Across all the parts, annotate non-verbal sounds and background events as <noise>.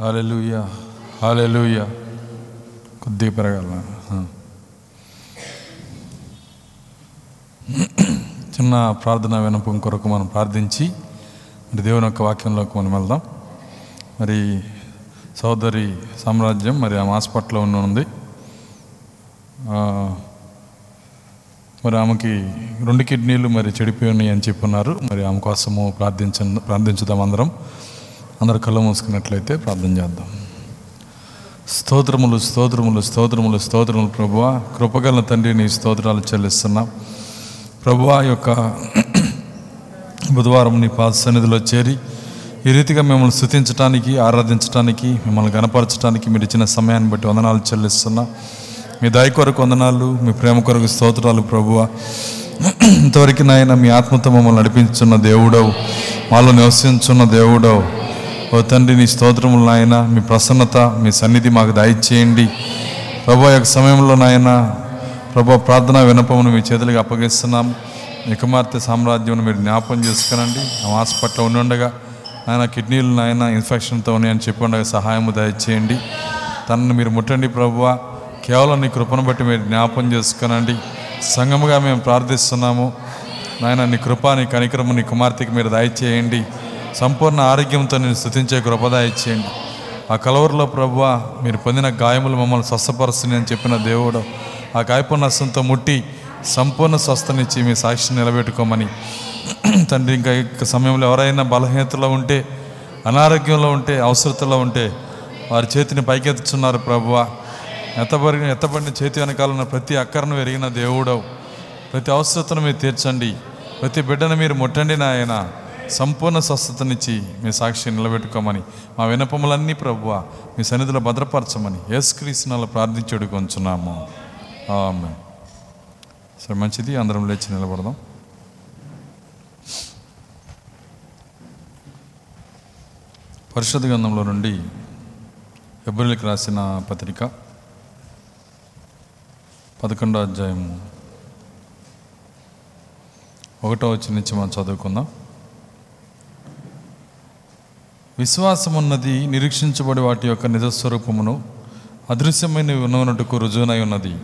Hallelujah hallelujah కొద్దిగా పెరగాల చిన్న ప్రార్థన వినపం కొరకు మనం ప్రార్థించి మరి దేవుని యొక్క వాక్యంలోకి మనం వెళ్దాం. మరి సోదరి సామ్రాజ్యం మరి ఆమె హాస్పిటల్లో ఉంది. మరి ఆమెకి రెండు కిడ్నీలు మరి చెడిపోయినాయి అని చెప్పున్నారు మరి ఆమె కోసము ప్రార్థించ ప్రార్థించుదాం అందరం. అందరు కళ్ళు మూసుకున్నట్లయితే ప్రార్థన చేద్దాం. స్తోత్రములు స్తోత్రములు స్తోత్రములు స్తోత్రములు ప్రభువ కృపగల తండ్రి నీ స్తోత్రాలు చెల్లిస్తున్నా. ప్రభువా యొక్క బుధవారం నీ పాద సన్నిధిలో చేరి ఈ రీతిగా మిమ్మల్ని స్థుతించడానికి ఆరాధించడానికి మిమ్మల్ని గనపరచడానికి మీరు ఇచ్చిన సమయాన్ని బట్టి వందనాలు చెల్లిస్తున్నా. మీ దయ కొరకు వందనాలు మీ ప్రేమ కొరకు స్తోత్రాలు ప్రభువ. ఇంతవరకు నాయన మీ ఆత్మతో మమ్మల్ని నడిపించున్న దేవుడవు మాలో నివసించున్న దేవుడవు. ఓ తండ్రి నీ స్తోత్రములు నాయన మీ ప్రసన్నత మీ సన్నిధి మాకు దయచేయండి. ప్రభా యొక్క సమయంలో నాయన ప్రభు ప్రార్థన వినపమును మీ చేతులకు అప్పగిస్తున్నాం. మీ కుమార్తె సామ్రాజ్యం మీరు జ్ఞాపం చేసుకునండి. ఆ హాస్పిటల్లో ఉండి ఉండగా నాయన కిడ్నీలు నాయన ఇన్ఫెక్షన్తో ఉన్నాయని చెప్పి ఉండగా సహాయము దయచేయండి. తనను మీరు ముట్టండి ప్రభువ కేవలం నీ కృపను బట్టి మీరు జ్ఞాపం చేసుకునండి. సంఘముగా మేము ప్రార్థిస్తున్నాము. నాయన నీ కృప నీ కనికరము నీ కుమార్తెకి మీరు దయచేయండి. సంపూర్ణ ఆరోగ్యంతో నేను స్థుతించే కృప ఇచ్చేయండి. ఆ కలవరిలో ప్రభువ మీరు పొందిన గాయములు మమ్మల్ని స్వస్థపరుస్తుంది అని చెప్పిన దేవుడు. ఆ గాయపు ముట్టి సంపూర్ణ స్వస్థనిచ్చి మీ సాక్షిని నిలబెట్టుకోమని. తండ్రి ఇంకా సమయంలో ఎవరైనా బలహీనతలో ఉంటే అనారోగ్యంలో ఉంటే అవసరతలో ఉంటే వారి చేతిని పైకెత్తుచున్నారు ప్రభువ. ఎత్తబడిన ఎత్తబడిన చేతి వెనకాలన్న ప్రతి అక్కరను ఎరిగిన దేవుడవు. ప్రతి అవసరతను మీరు తీర్చండి. ప్రతి బిడ్డను మీరు ముట్టండి నాయన. సంపూర్ణ స్వస్థతనిచ్చి మీ సాక్షి నిలబెట్టుకోమని మా వినపములన్నీ ప్రభువ మీ సన్నిధిలో భద్రపరచమని యేసుక్రీస్తునాలు ప్రార్థించుడు కొంచున్నాము. ఆమె సరే మంచిది అందరం లేచి నిలబడదాం. పరిషత్ గ్రంథంలో నుండి ఫిబ్రవరికి రాసిన పత్రిక పదకొండో అధ్యాయము ఒకటో వచ్చి నుంచి మనం చదువుకుందాం. విశ్వాసం ఉన్నది నిరీక్షించబడి వాటి యొక్క నిజస్వరూపమును అదృశ్యమైన ఉన్నట్టుకు రుజువునై ఉన్నది.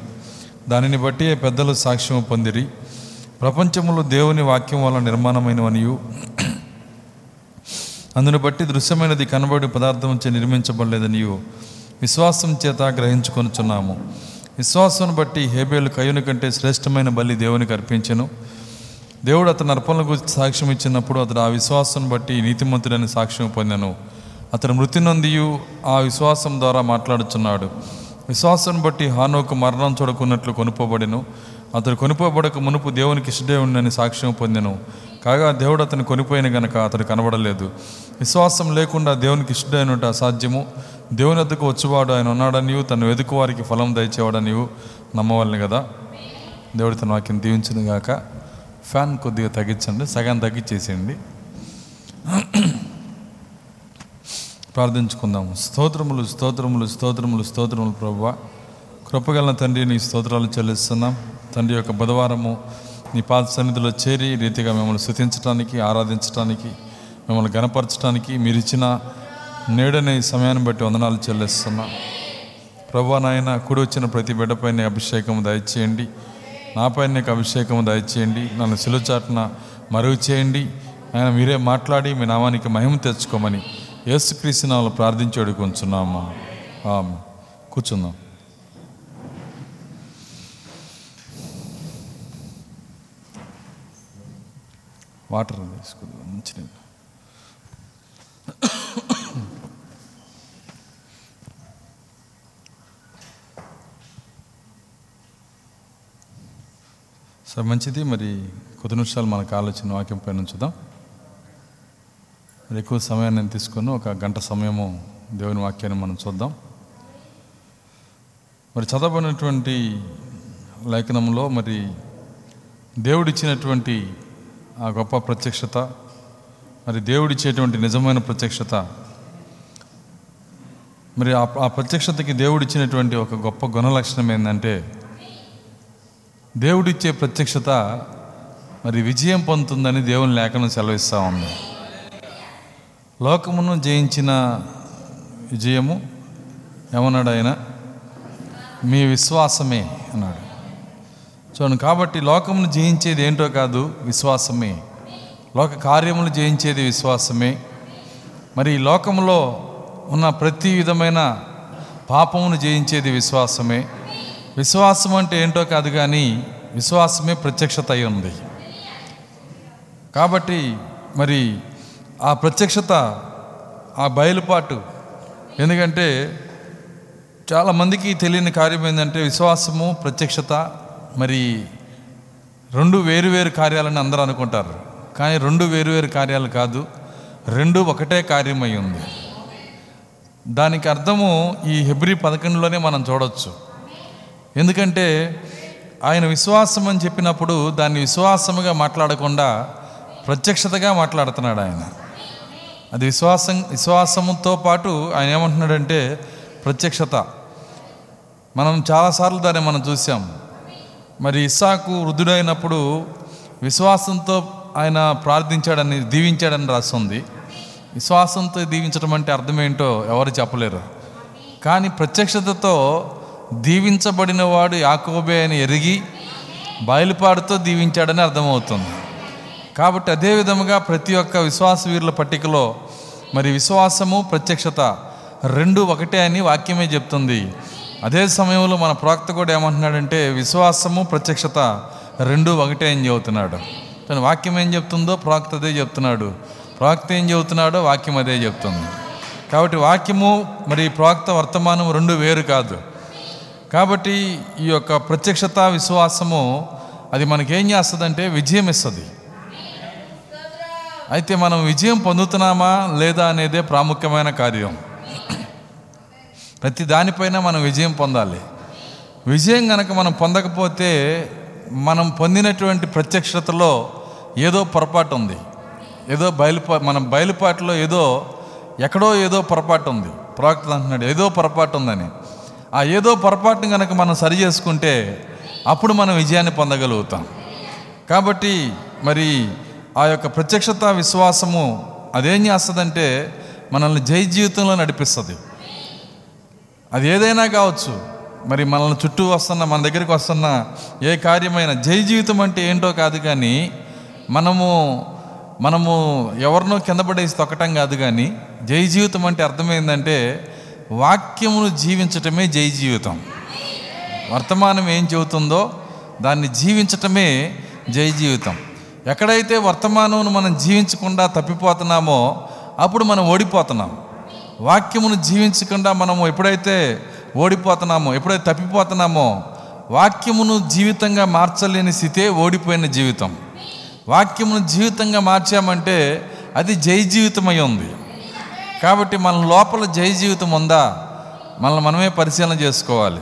దానిని బట్టి పెద్దలు సాక్ష్యం పొందిరి. ప్రపంచములో దేవుని వాక్యం వల్ల నిర్మాణమైనవనియు. అందును బట్టి దృశ్యమైనది కనబడి పదార్థం చే నిర్మించబడలేదనియు. విశ్వాసం చేత గ్రహించుకొనుచున్నాము. విశ్వాసం బట్టి హేబేలు కయ్యుని కంటే శ్రేష్టమైన బలి దేవునికి అర్పించను. దేవుడు అతని అర్పణల గురించి సాక్ష్యం ఇచ్చినప్పుడు అతడు ఆ విశ్వాసం బట్టి నీతిమంతుడని సాక్ష్యం పొందాను. అతను మృతి నొందియు ఆ విశ్వాసం ద్వారా మాట్లాడుచున్నాడు. విశ్వాసం బట్టి హానోకు మరణం చూడకున్నట్లు కొనుపోబడెను. అతడు కొనుపోబడక మునుపు దేవునికి ఇష్టదేవుడిని సాక్ష్యం పొందెను. కాగా దేవుడు అతను కొనిపోయిన గనక అతడు కనబడలేదు. విశ్వాసం లేకుండా దేవునికి ఇష్టడైనట్టు అసాధ్యము. దేవుని వద్దకు వచ్చేవాడు ఆయన ఉన్నాడనియు తను వెతుకు వారికి ఫలం దయచేవాడనియు నమ్మవాలని కదా దేవుడు తన వాక్యం దీవించిన గాక. ఫ్యాన్ కొద్దిగా తగ్గించండి సగం తగ్గించేసేయండి. ప్రార్థించుకుందాము స్తోత్రములు స్తోత్రములు స్తోత్రములు స్తోత్రములు ప్రభు కృపగల తండ్రి నీ స్తోత్రాలు చెల్లిస్తున్నాం. తండ్రి యొక్క బుధవారము నీ పాద సన్నిధిలో చేరి రీతిగా మిమ్మల్ని స్థుతించడానికి ఆరాధించడానికి మిమ్మల్ని గనపరచడానికి మీరు ఇచ్చిన నేడనే సమయాన్ని బట్టి వందనాలు చెల్లిస్తున్నాం. ప్రభా నాయన కుడి వచ్చిన ప్రతి బిడ్డపైన అభిషేకం దయచేయండి. నాపై నీకు అభిషేకం దయచేయండి. నన్ను సిలుచాటున మరుగు చేయండి. ఆయన మీరే మాట్లాడి మీ నామానికి మహిమ తెచ్చుకోమని యేసుక్రీస్తు నామములో ప్రార్థించేడు అడుగుంచున్నాము కూర్చుందాం. వాటర్ తీసుకుందాం మంచినీళ్ళు సరే మంచిది. మరి కొద్ది నిమిషాలు మనకు ఆలోచన వాక్యం పైన ఉంచుదాం. మరి ఎక్కువ సమయాన్ని నేను తీసుకొని ఒక గంట సమయము దేవుని వాక్యాన్ని మనం చూద్దాం. మరి చదవబడినటువంటి లేఖనంలో మరి దేవుడిచ్చినటువంటి ఆ గొప్ప ప్రత్యక్షత మరి దేవుడిచ్చేటువంటి నిజమైన ప్రత్యక్షత మరి ఆ ఆ ప్రత్యక్షతకి దేవుడిచ్చినటువంటి ఒక గొప్ప గుణలక్షణం ఏంటంటే దేవుడిచ్చే ప్రత్యక్షత మరి విజయం పొందుతుందని దేవుని లేఖనం సెలవిస్తూ ఉంది. లోకమును జయించిన విజయము ఏమన్నాడు ఆయన మీ విశ్వాసమే అన్నాడు. చూడండి కాబట్టి లోకమును జయించేది ఏంటో కాదు విశ్వాసమే. లోక కార్యములు జయించేది విశ్వాసమే. మరి లోకములో లోకంలో ఉన్న ప్రతి విధమైన పాపమును జయించేది విశ్వాసమే. విశ్వాసం అంటే ఏంటో కాదు కానీ విశ్వాసమే ప్రత్యక్షత అయి ఉంది. కాబట్టి మరి ఆ ప్రత్యక్షత ఆ బయలుపాటు ఎందుకంటే చాలామందికి తెలియని కార్యం ఏంటంటే విశ్వాసము ప్రత్యక్షత మరి రెండు వేరువేరు కార్యాలని అందరూ అనుకుంటారు. కానీ రెండు వేరువేరు కార్యాలు కాదు రెండు ఒకటే కార్యమై ఉంది. దానికి అర్థము ఈ హెబ్రి పదకొండులోనే మనం చూడవచ్చు ఎందుకంటే ఆయన విశ్వాసం అని చెప్పినప్పుడు దాన్ని విశ్వాసముగా మాట్లాడకుండా ప్రత్యక్షతగా మాట్లాడుతున్నాడు ఆయన. అది విశ్వాసం విశ్వాసముతో పాటు ఆయన ఏమంటున్నాడంటే ప్రత్యక్షత. మనం చాలాసార్లు దాన్ని మనం చూసాం. మరి ఇస్సాకు వృద్ధుడైనప్పుడు విశ్వాసంతో ఆయన ప్రార్థించాడని దీవించాడని రాస్తుంది విశ్వాసంతో దీవించడం అంటే అర్థం ఏంటో ఎవరు చెప్పలేరు. కానీ ప్రత్యక్షతతో దీవించబడిన వాడు యాకోబే అని ఎరిగి బయలుపాడుతో దీవించాడని అర్థమవుతుంది. కాబట్టి అదే విధముగా ప్రతి ఒక్క విశ్వాస వీరుల పట్టికలో మరి విశ్వాసము ప్రత్యక్షత రెండు ఒకటే అని వాక్యమే చెప్తుంది. అదే సమయంలో మన ప్రవక్త కూడా ఏమంటున్నాడంటే విశ్వాసము ప్రత్యక్షత రెండు ఒకటే అని చెబుతున్నాడు. కానీ వాక్యం ఏం చెప్తుందో ప్రవక్త అదే చెప్తున్నాడు. ప్రవక్త ఏం చెబుతున్నాడో వాక్యం అదే చెప్తుంది. కాబట్టి వాక్యము మరి ప్రవక్త వర్తమానం రెండు వేరు కాదు. కాబట్టి ఈ యొక్క ప్రత్యక్షత విశ్వాసము అది మనకేం చేస్తుందంటే విజయం ఇస్తుంది. అయితే మనం విజయం పొందుతున్నామా లేదా అనేదే ప్రాముఖ్యమైన కార్యం. ప్రతి దానిపైన మనం విజయం పొందాలి. విజయం కనుక మనం పొందకపోతే మనం పొందినటువంటి ప్రత్యక్షతలో ఏదో పొరపాటు ఉంది. ఏదో బయలుపా మనం బయలుపాటులో ఏదో ఎక్కడో ఏదో పొరపాటు ఉంది. ప్రవక్త అంటున్నాడు ఏదో పొరపాటు ఉందని. ఆ ఏదో పొరపాటును కనుక మనం సరి చేసుకుంటే అప్పుడు మనం విజయాన్ని పొందగలుగుతాం. కాబట్టి మరి ఆ యొక్క ప్రత్యక్షత విశ్వాసము అదేం చేస్తుందంటే మనల్ని జై జీవితంలో నడిపిస్తుంది. అది ఏదైనా కావచ్చు. మరి మనల్ని చుట్టూ వస్తున్న మన దగ్గరికి వస్తున్న ఏ కార్యమైన జై జీవితం అంటే ఏంటో కాదు కానీ మనము మనము ఎవరినో కింద పడేసి తొక్కటం కాదు కానీ జై జీవితం అంటే అర్థమైందంటే వాక్యమును జీవించటమే జై జీవితం వర్తమానం ఏం చెబుతుందో దాన్ని జీవించటమే జై జీవితం ఎక్కడైతే వర్తమానం మనం జీవించకుండా తప్పిపోతున్నామో అప్పుడు మనం ఓడిపోతున్నాం. వాక్యమును జీవించకుండా మనము ఎప్పుడైతే ఓడిపోతున్నామో ఎప్పుడైతే తప్పిపోతున్నామో వాక్యమును జీవితంగా మార్చలేని స్థితే ఓడిపోయిన జీవితం. వాక్యమును జీవితంగా మార్చామంటే అది జై జీవితమై ఉంది. కాబట్టి మన లోపల జై జీవితం ఉందా? మనల్ని మనమే పరిశీలన చేసుకోవాలి.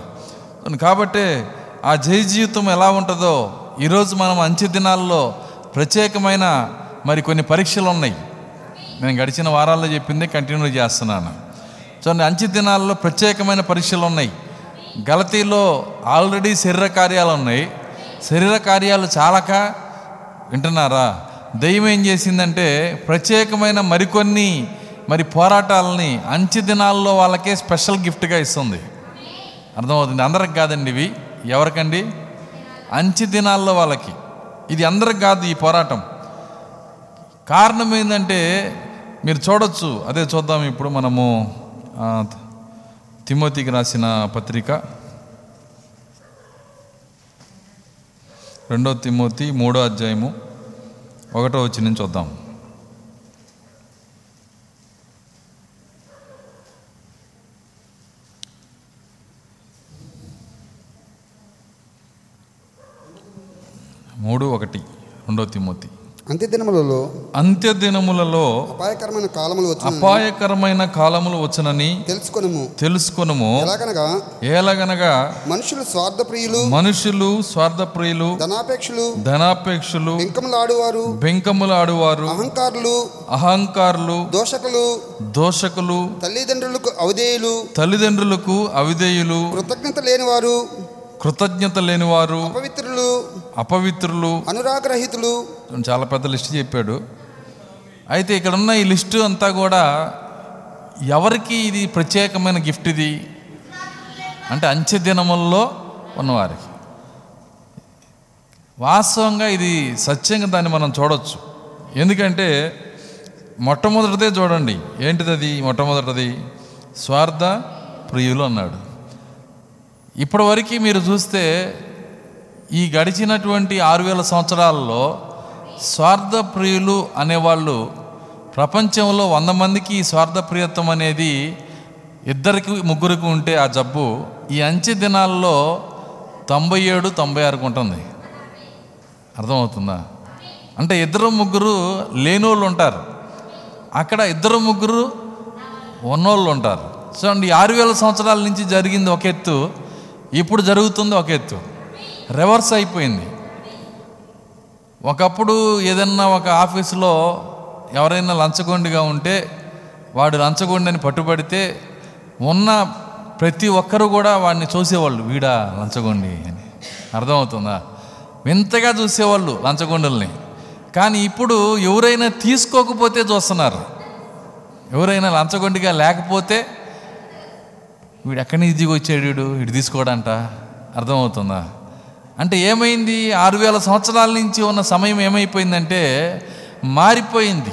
కాబట్టి ఆ జై జీవితం ఎలా ఉంటుందో ఈరోజు మనం అంచె దినాల్లో ప్రత్యేకమైన మరి కొన్ని పరీక్షలు ఉన్నాయి. నేను గడిచిన వారాల్లో చెప్పింది కంటిన్యూ చేస్తున్నాను. చూడండి అంచె దినాల్లో ప్రత్యేకమైన పరీక్షలు ఉన్నాయి. గలతీలో ఆల్రెడీ శరీర కార్యాలు ఉన్నాయి. శరీర కార్యాలు చాలక వింటున్నారా? దెయ్యం ఏం చేసిందంటే ప్రత్యేకమైన మరికొన్ని మరి పోరాటాలని అంచె దినాల్లో వాళ్ళకే స్పెషల్ గిఫ్ట్గా ఇస్తుంది. అర్థమవుతుంది? అందరికి కాదండి ఇవి. ఎవరికండి? అంచె దినాల్లో వాళ్ళకి. ఇది అందరికి కాదు ఈ పోరాటం. కారణం ఏంటంటే మీరు చూడొచ్చు. అదే చూద్దాం ఇప్పుడు మనము తిమోతికి రాసిన పత్రిక. రెండో తిమోతి మూడో అధ్యాయము ఒకటో వచ్చి నుంచి చూద్దాం. మూడు ఒకటి రెండో తిమోతి. అంత్య దినములలో అంత్య దినములలో అపాయకరమైన కాలములు అపాయకరమైన కాలములు వచ్చునని తెలుసుకొనుము. తెలుసుకొనుము. ఎలాగనగా ఏలగనగా మనుషులు స్వార్థప్రియులు మనుషులు స్వార్థప్రియులు ధనాపేక్షలు ధనాపేక్షలు ఇంకములాడువారు బెంకములు ఆడువారు అహంకారులు అహంకారులు దోషకులు దోషకులు తల్లిదండ్రులకు అవధేయులు తల్లిదండ్రులకు అవిధేయులు కృతజ్ఞత లేనివారు కృతజ్ఞత లేనివారు అపవిత్రులు అపవిత్రులు. అనురాగరహితులు. చాలా పెద్ద లిస్ట్ చెప్పాడు. అయితే ఇక్కడ ఉన్న ఈ లిస్టు అంతా కూడా ఎవరికి ఇది ప్రత్యేకమైన గిఫ్ట్ ఇది? అంటే అంచె దినముల్లో ఉన్నవారికి. వాస్తవంగా ఇది సత్యంగా దాన్ని మనం చూడొచ్చు. ఎందుకంటే మొట్టమొదటిదే చూడండి. ఏంటిది అది మొట్టమొదటిది స్వార్థ ప్రియులు అన్నాడు. ఇప్పటివరకు మీరు చూస్తే ఈ గడిచినటువంటి ఆరు వేల సంవత్సరాల్లో స్వార్థ ప్రియులు అనేవాళ్ళు ప్రపంచంలో వంద మందికి ఈ స్వార్థప్రియత్వం అనేది ఇద్దరికి ముగ్గురికి ఉంటే ఆ జబ్బు ఈ అంచె దినాల్లో తొంభై ఏడు తొంభై ఆరుకు ఉంటుంది. అర్థమవుతుందా? అంటే ఇద్దరు ముగ్గురు లేనోళ్ళు ఉంటారు. అక్కడ ఇద్దరు ముగ్గురు ఉన్నోళ్ళు ఉంటారు. సో అండి ఆరు వేల సంవత్సరాల నుంచి జరిగింది ఒక ఎత్తు. ఇప్పుడు జరుగుతుంది ఒక ఎత్తు. రివర్స్ అయిపోయింది. ఒకప్పుడు ఏదన్నా ఒక ఆఫీసులో ఎవరైనా లంచగొండిగా ఉంటే వాడు లంచగొండని పట్టుబడితే ఉన్న ప్రతి ఒక్కరు కూడా వాడిని చూసేవాళ్ళు వీడా లంచగొండి అని. అర్థమవుతుందా? వింతగా చూసేవాళ్ళు లంచగొండల్ని. కానీ ఇప్పుడు ఎవరైనా తీసుకోకపోతే చూస్తున్నారు. ఎవరైనా లంచగొండిగా లేకపోతే వీడు ఎక్కడి నుంచి దిగి వచ్చాడు వీడు? ఇటు తీసుకోవడంట అర్థమవుతుందా? అంటే ఏమైంది? ఆరు వేల సంవత్సరాల నుంచి ఉన్న సమయం ఏమైపోయిందంటే మారిపోయింది.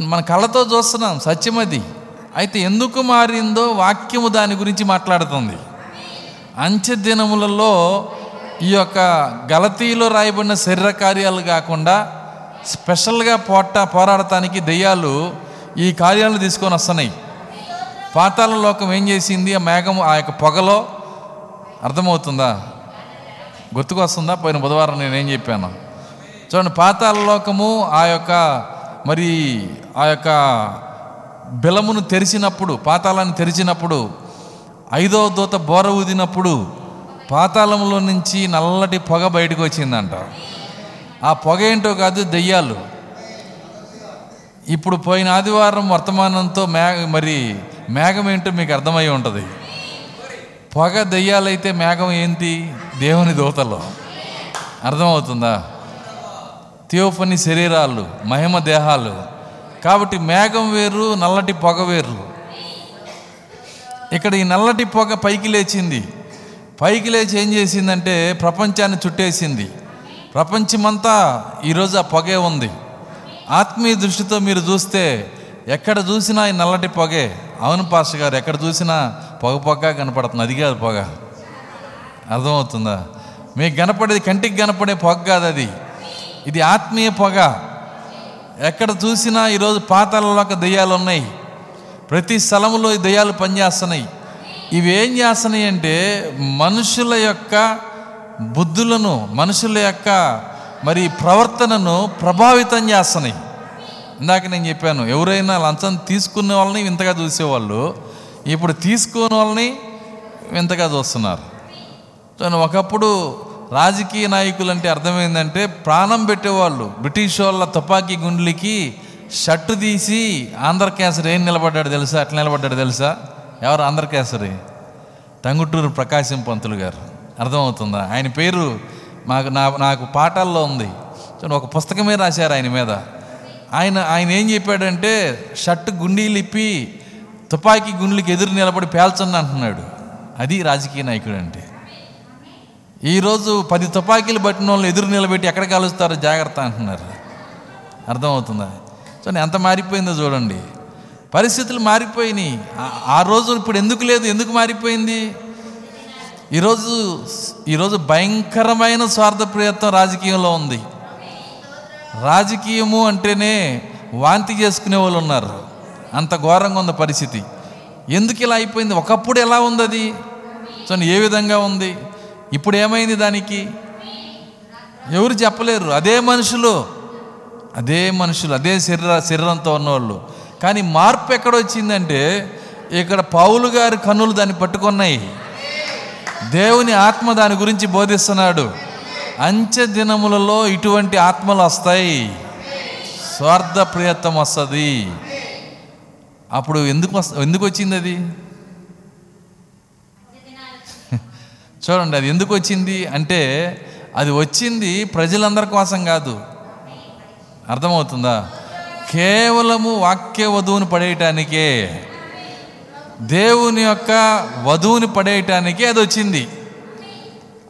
మన కళ్ళతో చూస్తున్నాం సత్యం అది. అయితే ఎందుకు మారిందో వాక్యము దాని గురించి మాట్లాడుతుంది. అంచె దినములలో ఈ యొక్క గలతీలో రాయబడిన శరీర కార్యాలు కాకుండా స్పెషల్గా పోట పోరాడటానికి దెయ్యాలు ఈ కార్యాలను తీసుకొని వస్తున్నాయి. పాతాల లోకం ఏం చేసింది? ఆ మేఘం ఆ యొక్క పొగలో అర్థమవుతుందా? గుర్తుకొస్తుందా? పోయిన బుధవారం నేనేం చెప్పాను? చూడండి పాతాల లోకము ఆ యొక్క మరి ఆ యొక్క బిలమును తెరిచినప్పుడు పాతాళాన్ని తెరిచినప్పుడు ఐదో దూత బోర ఊదినప్పుడు పాతాళంలో నుంచి నల్లటి పొగ బయటకు వచ్చిందంట. ఆ పొగ ఏంటో కాదు దెయ్యాలు. ఇప్పుడు పోయిన ఆదివారం వర్తమానంతో మే మరి మేఘం ఏంటో మీకు అర్థమై ఉంటుంది. పొగ దెయ్యాలైతే మేఘం ఏంటి? దేవుని దూతలు అర్థమవుతుందా? థియోఫని శరీరాలు మహిమ దేహాలు. కాబట్టి మేఘం వేరు నల్లటి పొగ వేరు. ఇక్కడ ఈ నల్లటి పొగ పైకి లేచింది. పైకి లేచి ఏం చేసిందంటే ప్రపంచాన్ని చుట్టేసింది. ప్రపంచమంతా ఈరోజు ఆ పొగే ఉంది. ఆత్మీయ దృష్టితో మీరు చూస్తే ఎక్కడ చూసినా ఈ నల్లటి పొగే. అవును పాస్టర్ గారు ఎక్కడ చూసినా పొగ పొగ కనపడుతుంది. అది కాదు పొగ. అర్థమవుతుందా? మీకు కనపడేది కంటికి కనపడే పొగ కాదు అది. ఇది ఆత్మీయ పొగ. ఎక్కడ చూసినా ఈరోజు పాతాలలోక దెయ్యాలు ఉన్నాయి. ప్రతి స్థలంలో ఈ దెయ్యాలు పనిచేస్తున్నాయి. ఇవి ఏం చేస్తున్నాయి అంటే మనుషుల యొక్క బుద్ధులను మనుషుల యొక్క మరి ప్రవర్తనను ప్రభావితం చేస్తున్నాయి. ఇందాక నేను చెప్పాను ఎవరైనా లంచం తీసుకునే వాళ్ళని వింతగా చూసేవాళ్ళు ఇప్పుడు తీసుకునే వాళ్ళని వింతగా చూస్తున్నారు. ఒకప్పుడు రాజకీయ నాయకులు అంటే అర్థమైందంటే ప్రాణం పెట్టేవాళ్ళు బ్రిటిష్ వాళ్ళ తుపాకీ గుండ్లకి షర్టు తీసి ఆంధ్ర కేసరి ఏం నిలబడ్డాడు తెలుసా? అట్లా నిలబడ్డాడు తెలుసా? ఎవరు? ఆంధ్ర కేసరి. టంగుటూరు ప్రకాశం పంతులు గారు. అర్థమవుతుందా? ఆయన పేరు మాకు నా నాకు పాఠాల్లో ఉంది. ఒక పుస్తకమే రాశారు ఆయన మీద. ఆయన ఆయన ఏం చెప్పాడంటే షర్ట్ గుండీలు ఇప్పి తుపాకీ గుండ్లకి ఎదురు నిలబడి పేల్చండి అంటున్నాడు. అది రాజకీయ నాయకుడు అంటే. ఈరోజు పది తుపాకీలు పట్టిన వాళ్ళు ఎదురు నిలబెట్టి ఎక్కడ కలుస్తారో జాగ్రత్త అంటున్నారు. అర్థమవుతుందా? సో ఎంత మారిపోయిందో చూడండి. పరిస్థితులు మారిపోయినాయి. ఆ రోజు ఇప్పుడు ఎందుకు లేదు? ఎందుకు మారిపోయింది? ఈరోజు ఈరోజు భయంకరమైన స్వార్థ ప్రయత్నం రాజకీయంలో ఉంది. రాజకీయము అంటేనే వాంతి చేసుకునే వాళ్ళు ఉన్నారు. అంత ఘోరంగా ఉంది పరిస్థితి. ఎందుకు ఇలా అయిపోయింది? ఒకప్పుడు ఎలా ఉంది అది? చూడండి ఏ విధంగా ఉంది? ఇప్పుడు ఏమైంది దానికి? ఎవరు చెప్పలేరు. అదే మనుషులు. అదే మనుషులు అదే శరీర శరీరంతో ఉన్నవాళ్ళు. కానీ మార్పు ఎక్కడ వచ్చిందంటే ఇక్కడ పౌలు గారి కన్నులు దాన్ని పట్టుకున్నాయి. దేవుని ఆత్మ దాని గురించి బోధిస్తున్నాడు. అంచె దినములలో ఇటువంటి ఆత్మలు వస్తాయి. స్వార్థ ప్రియత్వం వస్తుంది. అప్పుడు ఎందుకు వస్త ఎందుకు వచ్చింది అది? చూడండి అది ఎందుకు వచ్చింది అంటే అది వచ్చింది ప్రజలందరి కోసం కాదు. అర్థమవుతుందా? కేవలము వాక్య వధువుని పడేయటానికే. దేవుని యొక్క వధువుని పడేయటానికే అది వచ్చింది.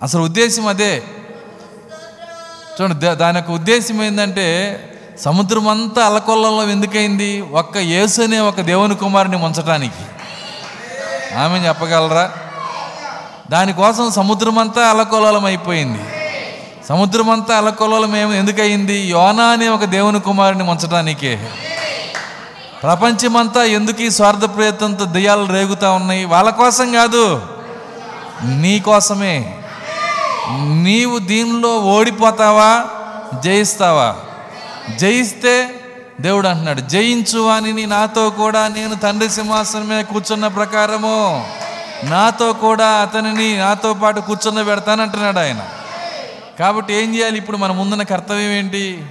అసలు ఉద్దేశం అదే. చూడండి దా- దాని యొక్క ఉద్దేశం ఏంటంటే సముద్రం అంతా అలకొల్లలో ఎందుకైంది? ఒక్క యేసు అనే ఒక దేవుని కుమారుని ఉంచటానికి ఆమె చెప్పగలరా? దానికోసం సముద్రం అంతా అలకొలలం అయిపోయింది. సముద్రం అంతా అలకొలలం ఏమి ఎందుకయింది యోనా అనే ఒక దేవుని కుమారుని ఉంచడానికే ప్రపంచమంతా ఎందుకు ఈ స్వార్థ ప్రయత్నంతో దయ్యాలు రేగుతా ఉన్నాయి? వాళ్ళ కోసం కాదు నీ కోసమే. నీవు దీనిలో ఓడిపోతావా? జయిస్తావా? జయిస్తే దేవుడు అంటున్నాడు జయించు అని నాతో కూడా నేను తండ్రి సింహాసనం మీద కూర్చున్న ప్రకారము. నాతో కూడా అతనిని నాతో పాటు కూర్చున్న పెడతానంటున్నాడు ఆయన. కాబట్టి ఏం చేయాలి? ఇప్పుడు మన ముందున్న కర్తవ్యం ఏంటి?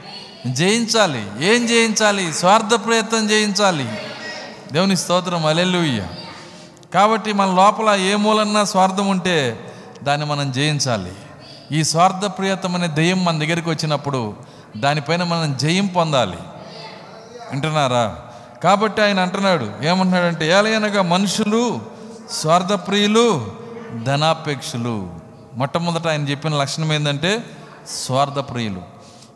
జయించాలి. ఏం జయించాలి? స్వార్థ ప్రయత్నం జయించాలి. దేవుని స్తోత్రం. అలెలుయ్య కాబట్టి మన లోపల ఏ మూలన్నా స్వార్థం ఉంటే దాన్ని మనం జయించాలి. ఈ స్వార్థ ప్రియతం అనే దెయ్యం మన దగ్గరికి వచ్చినప్పుడు దానిపైన మనం జయం పొందాలి. వింటున్నారా కాబట్టి ఆయన అంటున్నాడు ఏమంటున్నాడంటే ఏలయనగా మనుషులు స్వార్థప్రియులు ధనాపేక్షులు. మొట్టమొదట ఆయన చెప్పిన లక్షణం ఏంటంటే స్వార్థప్రియులు.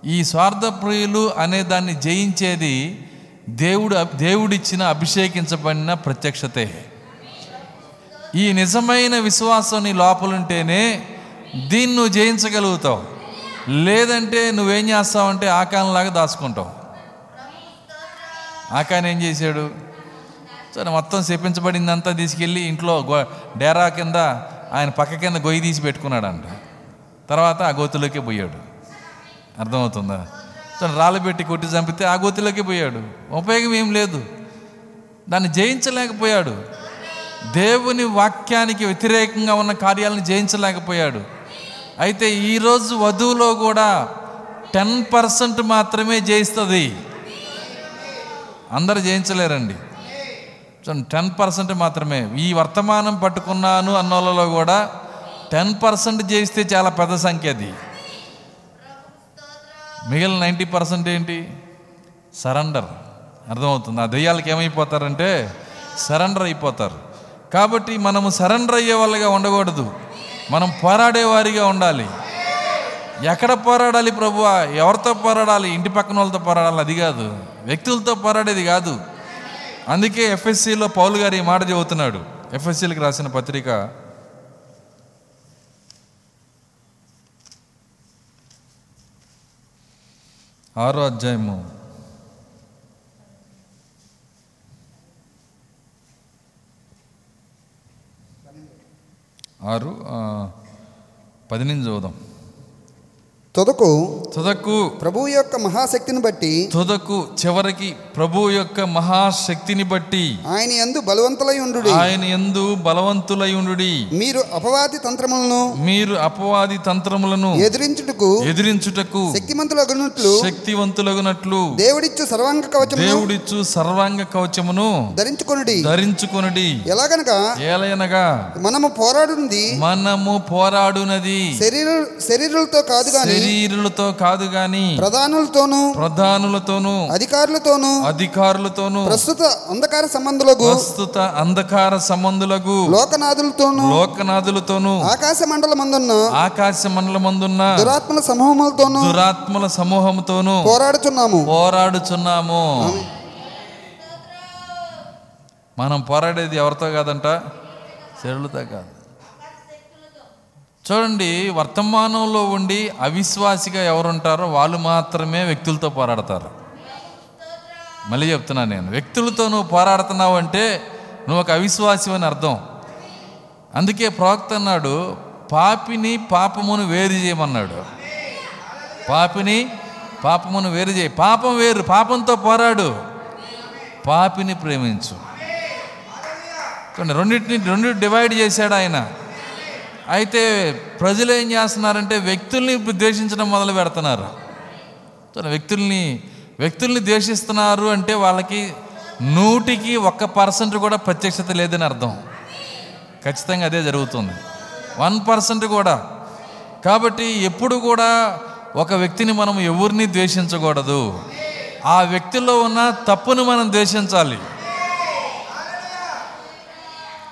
ఈ స్వార్థప్రియులు అనే దాన్ని జయించేది దేవుడు దేవుడిచ్చిన అభిషేకించబడిన ప్రత్యక్షతే. ఈ నిజమైన విశ్వాసం నీ లోపలుంటేనే దీన్ని నువ్వు జయించగలుగుతావు. లేదంటే నువ్వేం చేస్తావంటే ఆకాలంలాగా దాచుకుంటావు. ఆకాన్ ఏం చేశాడు? సరే మొత్తం చెప్పించబడిందంతా తీసుకెళ్ళి ఇంట్లో గో డేరా కింద ఆయన పక్క కింద గొయ్యి తీసి పెట్టుకున్నాడంట. తర్వాత ఆ గోతులోకి పోయాడు. అర్థమవుతుందా? సరే రాళ్ళు పెట్టి కొట్టి చంపితే ఆ గోతులోకి పోయాడు. ఉపయోగం ఏం లేదు. దాన్ని జయించలేకపోయాడు. దేవుని వాక్యానికి వ్యతిరేకంగా ఉన్న కార్యాలను జయించలేకపోయాడు. అయితే ఈరోజు వధువులో కూడా టెన్ పర్సెంట్ మాత్రమే జయిస్తుంది. అందరు జయించలేరండి. టెన్ పర్సెంట్ మాత్రమే. ఈ వర్తమానం పట్టుకున్నాను అన్నోళ్ళలో కూడా టెన్ పర్సెంట్ జయిస్తే చాలా పెద్ద సంఖ్య అది. మిగిలిన నైంటీ పర్సెంట్ ఏంటి? సరెండర్. అర్థమవుతుంది. ఆ దెయ్యాలకి ఏమైపోతారంటే సరెండర్ అయిపోతారు. కాబట్టి మనము సరెండర్ అయ్యే వాళ్ళగా ఉండకూడదు. మనం పోరాడేవారిగా ఉండాలి. ఎక్కడ పోరాడాలి ప్రభు? ఎవరితో పోరాడాలి? ఇంటి పక్కన వాళ్ళతో పోరాడాలి. అది కాదు. వ్యక్తులతో పోరాడేది కాదు. అందుకే ఎఫ్ఎస్సిలో పౌలు గారు ఈ మాట చెబుతున్నాడు. ఎఫ్ఎస్సీలకు రాసిన పత్రిక ఆరో అధ్యాయము. ఆరు ఆ, పది నుంచి చూద్దాం తుదకు తుదకు ప్రభువు యొక్క మహాశక్తిని బట్టి తుదకు చివరికి ప్రభువు యొక్క మహాశక్తిని బట్టి ఆయన యందు బలవంతులై ఉండు ఆయన ఎందు బలవంతులై ఉండుడి. మీరు అపవాది తంత్రములను మీరు అపవాది తంత్రములను ఎదిరించుటకు ఎదిరించుటకు శక్తిమంతులగునట్లు శక్తివంతులగునట్లు దేవుడిచ్చు సర్వాంగ కవచమును దేవుడిచ్చు సర్వాంగ కవచమును ధరించుకొనుడి. ధరించుకొనుడి. ఎలాగనగా ఏలయనగా మనము పోరాడుంది మనము పోరాడునది. శరీర శరీరులతో కాదు గాని శరీరులతో కాదు గాని ప్రధానులతోనూ ప్రధానులతోనూ అధికారులతోనూ అధికారులతోనూ ప్రస్తుత అంధకార సంబంధులకు ప్రస్తుత అంధకార సంబంధులకు లోకనాథులతోనూ లోకనాథులతోనూ ఆకాశ మండలమందున్న ఆకాశ మండలమందున్న దురాత్మల సమూహములతోనూ దురాత్మల సమూహముతోనూ పోరాడుచున్నాము. పోరాడుచున్నాము. మనం పోరాడేది ఎవరితో కాదంట? శరీరులతో కాదు. చూడండి వర్తమానంలో ఉండి అవిశ్వాసిగా ఎవరుంటారో వాళ్ళు మాత్రమే వ్యక్తులతో పోరాడతారు. మళ్ళీ చెప్తున్నాను నేను వ్యక్తులతో నువ్వు పోరాడుతున్నావు అంటే నువ్వు ఒక అవిశ్వాసి అని అర్థం. అందుకే ప్రవక్త అన్నాడు పాపిని పాపమును వేరు చేయమన్నాడు. పాపిని పాపమును వేరు చేయి. పాపం వేరు పాపంతో పోరాడు. పాపిని ప్రేమించు. రెండింటిని రెండు డివైడ్ చేశాడు ఆయన. అయితే ప్రజలు ఏం చేస్తున్నారంటే వ్యక్తుల్ని ద్వేషించడం మొదలు పెడుతున్నారు. వ్యక్తుల్ని వ్యక్తుల్ని ద్వేషిస్తున్నారు అంటే వాళ్ళకి నూటికి ఒక్క పర్సెంట్ కూడా ప్రత్యక్షత లేదని అర్థం. ఖచ్చితంగా అదే జరుగుతుంది. వన్ పర్సెంట్ కూడా. కాబట్టి ఎప్పుడు కూడా ఒక వ్యక్తిని మనం ఎవరిని ద్వేషించకూడదు. ఆ వ్యక్తిలో ఉన్న తప్పును మనం ద్వేషించాలి.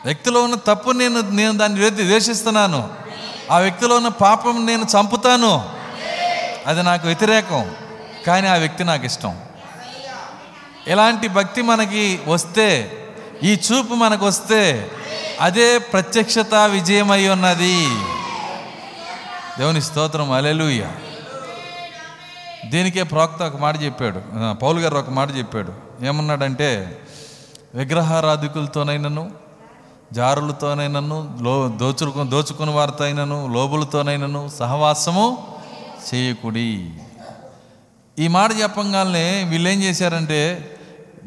వ్యక్తిలో ఉన్న తప్పు నేను నేను దాన్ని ద్వేషిస్తున్నాను. ఆ వ్యక్తిలో ఉన్న పాపం నేను చంపుతాను. అది నాకు వ్యతిరేకం. కానీ ఆ వ్యక్తి నాకు ఇష్టం. ఇలాంటి భక్తి మనకి వస్తే ఈ చూపు మనకు వస్తే అదే ప్రత్యక్షత విజయమై ఉన్నది. దేవుని స్తోత్రం. అలెలుయ్య దీనికే ప్రోక్త ఒక మాట చెప్పాడు. పౌలు గారు ఒక మాట చెప్పాడు. ఏమన్నాడంటే విగ్రహారాధికులతోనైనను జారులతోనైనను లో దోచుకు దోచుకుని వారితో అయినను లోబులతోనైనను సహవాసము చేయకుడి. ఈ మాట చెప్పంగానే వీళ్ళు ఏం చేశారంటే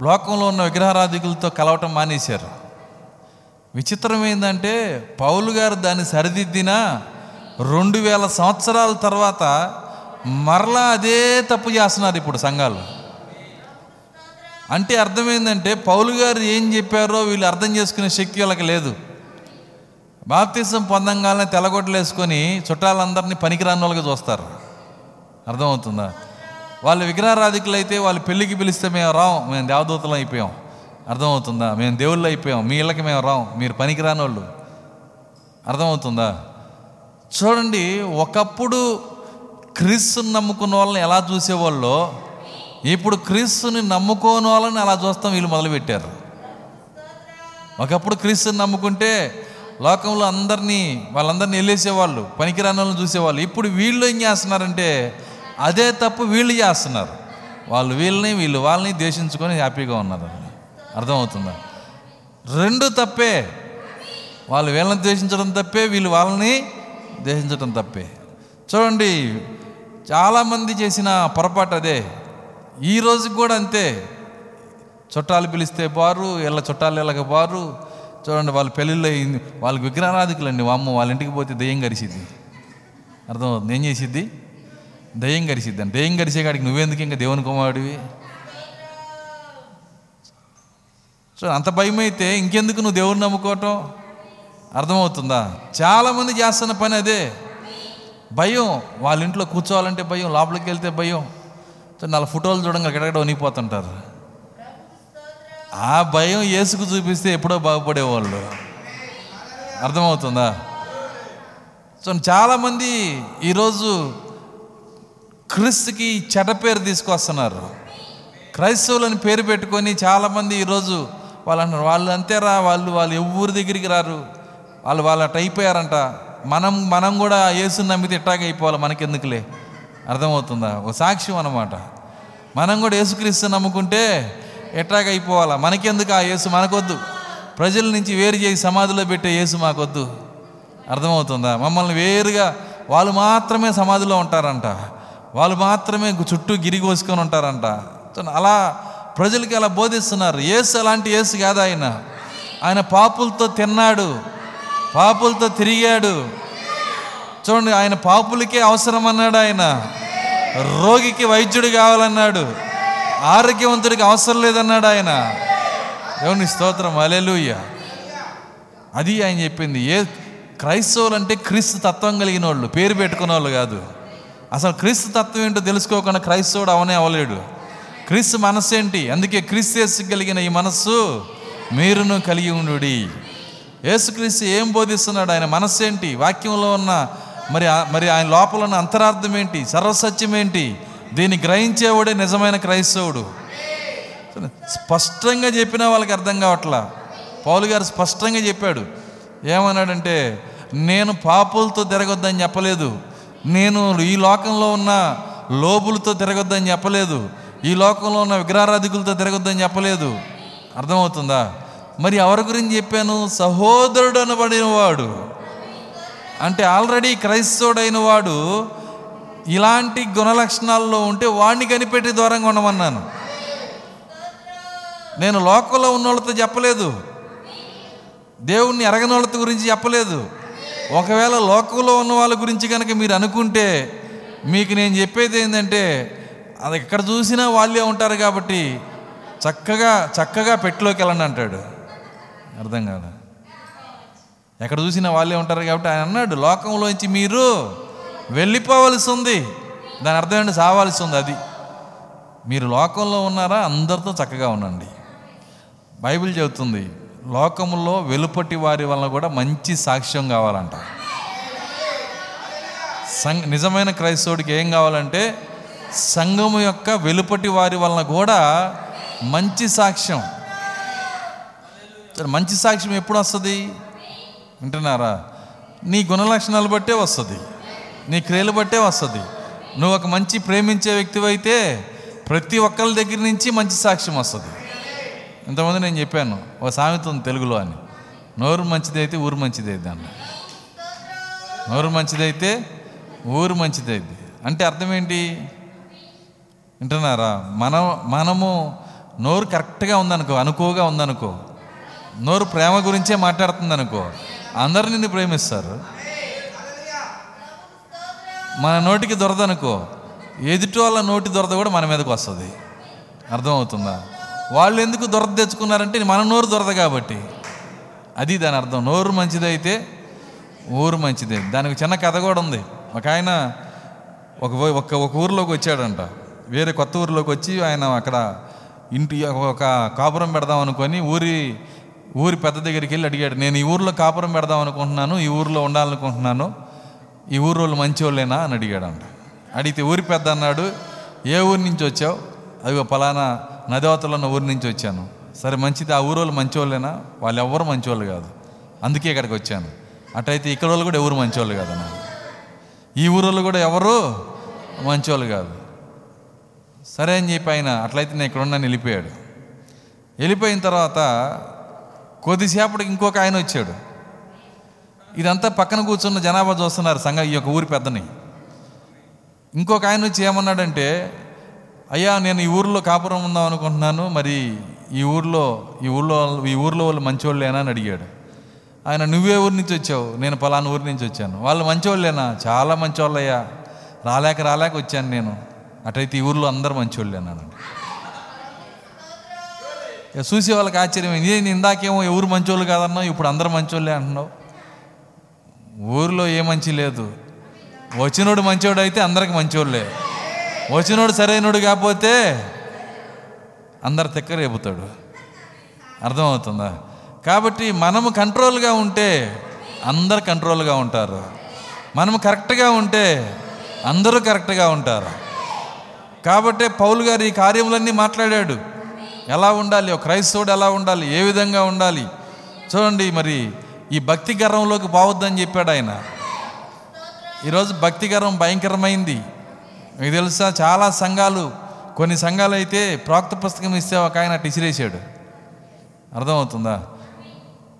లోకంలో ఉన్న విగ్రహారాధికులతో కలవటం మానేశారు. విచిత్రం ఏంటంటే పౌలు గారు దాన్ని సరిదిద్దిన రెండు వేల సంవత్సరాల తర్వాత మరలా అదే తప్పు చేస్తున్నారు ఇప్పుడు సంఘాలు. అంటే అర్థమైందంటే పౌలు గారు ఏం చెప్పారో వీళ్ళు అర్థం చేసుకునే శక్తి వాళ్ళకి లేదు. బాప్తిసం పొందంగానే తెల్లగొడ్డలు వేసుకొని చుట్టాలందరినీ పనికిరాని వాళ్ళకి చూస్తారు. అర్థమవుతుందా? వాళ్ళు విగ్రహారాధికులు అయితే వాళ్ళు పెళ్ళికి పిలిస్తే మేము రాం మేము దేవదూతలు అయిపోయాం. అర్థమవుతుందా? మేము దేవుళ్ళు అయిపోయాం మీ ఇళ్ళకి మేము రాం మీరు పనికిరాని వాళ్ళు. అర్థమవుతుందా? చూడండి ఒకప్పుడు క్రీస్తుని నమ్ముకున్న వాళ్ళని ఎలా చూసేవాళ్ళో ఇప్పుడు క్రీస్తుని నమ్ముకోని వాళ్ళని అలా చూస్తాం వీళ్ళు మొదలుపెట్టారు. ఒకప్పుడు క్రీస్తుని నమ్ముకుంటే లోకంలో అందరినీ వాళ్ళందరినీ వెళ్ళేసేవాళ్ళు పనికిరాని వాళ్ళని చూసేవాళ్ళు. ఇప్పుడు వీళ్ళు ఏం చేస్తున్నారంటే అదే తప్పు వీళ్ళు చేస్తున్నారు. వాళ్ళు వీళ్ళని వీళ్ళు వాళ్ళని ద్వేషించుకొని హ్యాపీగా ఉన్నారు. అర్థమవుతుందా? రెండు తప్పే. వాళ్ళు వీళ్ళని ద్వేషించడం తప్పే వీళ్ళు వాళ్ళని ద్వేషించడం తప్పే. చూడండి చాలామంది చేసిన పొరపాటు అదే. ఈ రోజుకి కూడా అంతే. చుట్టాలు పిలిస్తే బారు ఇళ్ళ చుట్టాలు ఇళ్ళకి బారు. చూడండి వాళ్ళ పెళ్ళిళ్ళు అయింది వాళ్ళకి విగ్రహారాధికులండి. అమ్మ వాళ్ళ ఇంటికి పోతే దెయ్యం గరిసిద్ది. అర్థమవుతుంది? ఏం చేసిద్ది? దయ్యం గరిసిద్ది అని దయ్యం గరిసే కాడికి నువ్వెందుకు ఇంకా దేవుని కుమారుడివి? సో అంత భయం అయితే ఇంకెందుకు నువ్వు దేవుని నమ్ముకోవటం? అర్థమవుతుందా? చాలామంది చేస్తున్న పని అదే. భయం. వాళ్ళ ఇంట్లో కూర్చోవాలంటే భయం లోపలికి వెళ్తే భయం. నాలుగు ఫోటోలు చూడంగా ఎక్కడెక్కడ వణిపోతుంటారు ఆ భయం ఏసుకు చూపిస్తే ఎప్పుడో బాగుపడేవాళ్ళు. అర్థమవుతుందా? సో చాలామంది ఈరోజు క్రీస్తుకి చెడ్డ పేరు తీసుకొస్తున్నారు. క్రైస్తవులని పేరు పెట్టుకొని చాలామంది ఈరోజు వాళ్ళు అంటారు వాళ్ళు అంతేరా వాళ్ళు వాళ్ళు ఎవరి దగ్గరికి రారు. వాళ్ళు వాళ్ళు అట్ అయిపోయారంట మనం మనం కూడా యేసుని నమ్మితే ఇట్టాగే అయిపోవాలి మనకెందుకులే? అర్థమవుతుందా? ఒక సాక్ష్యం అనమాట మనం కూడా యేసుక్రీస్తు నమ్ముకుంటే ఎట్టాగా అయిపోవాలా? మనకెందుకు ఆ యేసు? మనకొద్దు. ప్రజల నుంచి వేరు చేసి సమాధిలో పెట్టే యేసు మాకొద్దు. అర్థమవుతుందా? మమ్మల్ని వేరుగా వాళ్ళు మాత్రమే సమాధిలో ఉంటారంట. వాళ్ళు మాత్రమే చుట్టూ గిరిగోసుకొని ఉంటారంట. అలా ప్రజలకి అలా బోధిస్తున్నారు. యేసు అలాంటి యేసు కాదు ఆయన. ఆయన పాపులతో తిన్నాడు. పాపులతో తిరిగాడు. చూడండి ఆయన పాపులకే అవసరం అన్నాడు ఆయన. రోగికి వైద్యుడు కావాలన్నాడు. ఆరోగ్యవంతుడికి అవసరం లేదన్నాడు ఆయన. దేవుని స్తోత్రం అలెలుయ్య అది ఆయన చెప్పింది. ఏ క్రైస్తవులు అంటే క్రీస్తు తత్వం కలిగిన వాళ్ళు పేరు పెట్టుకున్న వాళ్ళు కాదు. అసలు క్రీస్తు తత్వం ఏంటో తెలుసుకోకుండా క్రైస్తవుడు అవనే అవలేడు. క్రీస్తు మనస్సు ఏంటి? అందుకే క్రీస్తు కలిగిన ఈ మనస్సు మీరును కలిగి ఉండు యేసుక్రీస్తు ఏం బోధిస్తున్నాడు? ఆయన మనస్సు ఏంటి? వాక్యంలో ఉన్న మరి మరి ఆయన లోపల ఉన్న అంతరార్థం ఏంటి? సర్వసత్యం ఏంటి? దీన్ని గ్రహించేవాడే నిజమైన క్రైస్తవుడు. స్పష్టంగా చెప్పినా వాళ్ళకి అర్థం కావట్లా? పౌలు గారు స్పష్టంగా చెప్పాడు. ఏమన్నాడంటే నేను పాపులతో తిరగొద్దని చెప్పలేదు. నేను ఈ లోకంలో ఉన్న లోబులతో తిరగొద్దని చెప్పలేదు. ఈ లోకంలో ఉన్న విగ్రహారాధికులతో తిరగొద్దని చెప్పలేదు. అర్థమవుతుందా? మరి ఎవరి గురించి చెప్పాను? సహోదరుడు అనబడినవాడు. అంటే ఆల్రెడీ క్రైస్తవుడైన వాడు ఇలాంటి గుణలక్షణాల్లో ఉంటే వాడిని కనిపెట్టి దూరంగా ఉండమన్నాను. నేను లోకంలో ఉన్న వాళ్ళతో చెప్పలేదు. దేవుణ్ణి ఎరగని వాళ్ళతో గురించి చెప్పలేదు. ఒకవేళ లోకంలో ఉన్న వాళ్ళ గురించి కనుక మీరు అనుకుంటే మీకు నేను చెప్పేది ఏంటంటే అది ఎక్కడ చూసినా వాళ్ళే ఉంటారు కాబట్టి చక్కగా చక్కగా పెట్టులోకి వెళ్ళండి అంటాడు. అర్థం కాదు? ఎక్కడ చూసినా వాళ్ళే ఉంటారు కాబట్టి ఆయన అన్నాడు లోకంలోంచి మీరు వెళ్ళిపోవలసి ఉంది దాని అర్థం ఏంటి? సావాల్సి ఉంది అది. మీరు లోకంలో ఉన్నారా? అందరితో చక్కగా ఉండండి. బైబిల్ చెబుతుంది లోకములో వెలుపటి వారి వలన కూడా మంచి సాక్ష్యం కావాలంట. సంఘ నిజమైన క్రైస్తవుడికి ఏం కావాలంటే సంఘము యొక్క వెలుపటి వారి వలన కూడా మంచి సాక్ష్యం. మంచి సాక్ష్యం ఎప్పుడు వస్తుంది? వింటున్నారా? నీ గుణలక్షణాలు బట్టే వస్తుంది. నీ క్రియలు బట్టే వస్తుంది. నువ్వు ఒక మంచి ప్రేమించే వ్యక్తివైతే ప్రతి ఒక్కరి దగ్గర నుంచి మంచి సాక్ష్యం వస్తుంది. ఇంతకుముందు నేను చెప్పాను ఒక సామెత ఉంది తెలుగులో అని. నోరు మంచిదైతే ఊరు మంచిదైతే అన్న. నోరు మంచిదైతే ఊరు మంచిదైతే. అంటే అర్థం ఏంటి? వింటున్నారా? మనం మనము నోరు కరెక్ట్గా ఉందనుకో అనుకోగా ఉందనుకో నోరు ప్రేమ గురించే మాట్లాడుతుంది అనుకో అందరు నిన్ను ప్రేమిస్తారు. మన నోటికి దొరదనుకో ఎదుటి వాళ్ళ నోటి దొరద కూడా మన మీదకి వస్తుంది. అర్థమవుతుందా? వాళ్ళు ఎందుకు దొరద తెచ్చుకున్నారంటే మన నోరు దొరద కాబట్టి. అది దాని అర్థం. నోరు మంచిదైతే ఊరు మంచిదే. దానికి చిన్న కథ కూడా ఉంది. ఒక ఆయన ఒక ఒక ఒక ఊరిలోకి వచ్చాడంట. వేరే కొత్త ఊరిలోకి వచ్చి ఆయన అక్కడ ఇంటి ఒక కాపురం పెడదాం అనుకొని ఊరి ఊరి పెద్ద దగ్గరికి వెళ్ళి అడిగాడు నేను ఈ ఊరిలో కాపురం పెడదాం అనుకుంటున్నాను ఈ ఊరిలో ఉండాలనుకుంటున్నాను ఈ ఊరు వాళ్ళు మంచి వాళ్ళేనా అని అడిగాడంట. అడిగితే ఊరి పెద్ద అన్నాడు ఏ ఊరి నుంచి వచ్చావు? అదిగో పలానా నదివతలో ఉన్న ఊరి నుంచి వచ్చాను. సరే మంచిది ఆ ఊరు వాళ్ళు మంచివాళ్ళేనా వాళ్ళు ఎవరు మంచివాళ్ళు కాదు అందుకే ఇక్కడికి వచ్చాను. అటైతే ఇక్కడ వాళ్ళు కూడా ఎవరు మంచివాళ్ళు కాదన్నా ఈ ఊరోళ్ళు కూడా ఎవరు మంచివాళ్ళు కాదు. సరే అని చెప్పి ఆయన అట్లయితే నేను ఇక్కడ ఉన్నాను వెళ్ళిపోయాడు. వెళ్ళిపోయిన తర్వాత కొద్దిసేపటికి ఇంకొక ఆయన వచ్చాడు. ఇదంతా పక్కన కూర్చున్న జనాభా చూస్తున్నారు సంఘ ఈ యొక్క ఊరి పెద్దని. ఇంకొక ఆయన వచ్చి ఏమన్నాడంటే అయ్యా నేను ఈ ఊరిలో కాపురం ఉందాం అనుకుంటున్నాను మరి ఈ ఊర్లో ఈ ఊర్లో ఈ ఊర్లో వాళ్ళు మంచివాళ్ళేనా అని అడిగాడు. ఆయన నువ్వే ఊరి నుంచి వచ్చావు నేను పలానా ఊరి నుంచి వచ్చాను. వాళ్ళు మంచివాళ్ళేనా చాలా మంచివాళ్ళయ్యా రాలేక రాలేక వచ్చాను నేను. అటైతే ఈ ఊర్లో అందరు మంచివాళ్ళేనా ఇక చూసే వాళ్ళకి ఆశ్చర్యం నేను ఇందాకేమో ఎవరు మంచోళ్ళు కాదన్నావు ఇప్పుడు అందరు మంచోళ్ళే అంటున్నావు. ఊరిలో ఏ మంచి లేదు. వచ్చినోడు మంచోడు అయితే అందరికి మంచోళ్ళే. వచ్చినోడు సరైనోడు కాకపోతే అందరు తెక్క రేపుతాడు అర్థమవుతుందా? కాబట్టి మనము కంట్రోల్గా ఉంటే అందరు కంట్రోల్గా ఉంటారు. మనము కరెక్ట్గా ఉంటే అందరూ కరెక్ట్గా ఉంటారు. కాబట్టే పౌలు గారు ఈ కార్యములన్నీ మాట్లాడాడు. ఎలా ఉండాలి? ఒక క్రైస్తవుడు ఎలా ఉండాలి? ఏ విధంగా ఉండాలి? చూడండి మరి ఈ భక్తి గర్వంలోకి పోవద్దని చెప్పాడు ఆయన. ఈరోజు భక్తి గర్వం భయంకరమైంది. మీకు తెలుసా చాలా సంఘాలు కొన్ని సంఘాలు అయితే ప్రాక్త పుస్తకం ఇస్తే ఒక ఆయన టిసిరేసాడు అర్థమవుతుందా?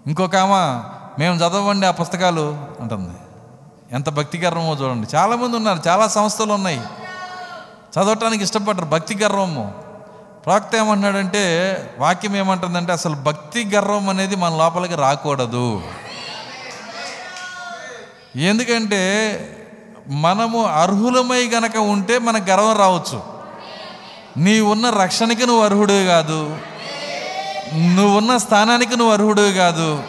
ఇంకొక ఆమె మేము చదవండి ఆ పుస్తకాలు అంటుంది. ఎంత భక్తి గర్వమో చూడండి. చాలామంది ఉన్నారు చాలా సంస్థలు ఉన్నాయి. చదవటానికి ఇష్టపడరు భక్తి గర్వము. ప్రవక్త ఏమంటున్నాడంటే వాక్యం ఏమంటుందంటే అసలు భక్తి గర్వం అనేది మన లోపలికి రాకూడదు. ఎందుకంటే మనము అర్హులమై గనక ఉంటే మన గర్వం రావచ్చు. నీ ఉన్న రక్షణకి నువ్వు అర్హుడు కాదు. నువ్వున్న స్థానానికి నువ్వు అర్హుడు కాదు.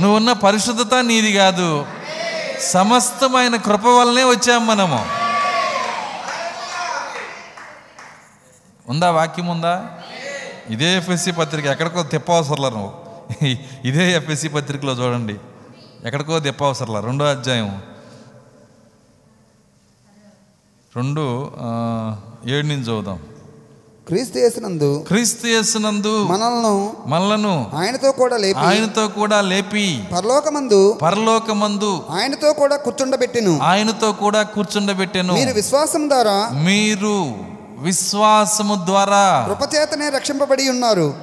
నువ్వున్న పరిశుద్ధత నీది కాదు. సమస్తమైన కృప వల్లనే వచ్చాము మనము. ఉందా? వాక్యం ఉందా? ఇదే ఎఫ్ఎస్సి పత్రిక. ఎక్కడికో తిప్పవసరలా నువ్వు. ఇదే ఎఫ్ఎస్సి పత్రికలో చూడండి. ఎక్కడికో తిప్పవసరలా. రెండో అధ్యాయం. రెండు ఏడు నుంచి చదువుదాం క్రీస్తు చేసినందు క్రీస్తు యేసునందు మనల్ని మనలను ఆయనతో కూడా లేపి ఆయనతో కూడా లేపి పరలోకమందు పరలోకమందు ఆయనతో కూడా కూర్చుండబెట్టెను. ఆయనతో కూడా కూర్చుండబెట్టెను. మీరు విశ్వాసం ద్వారా మీరు విశ్వాసము ద్వారా కృపచేతనే రక్షింపబడి ఉన్నారు.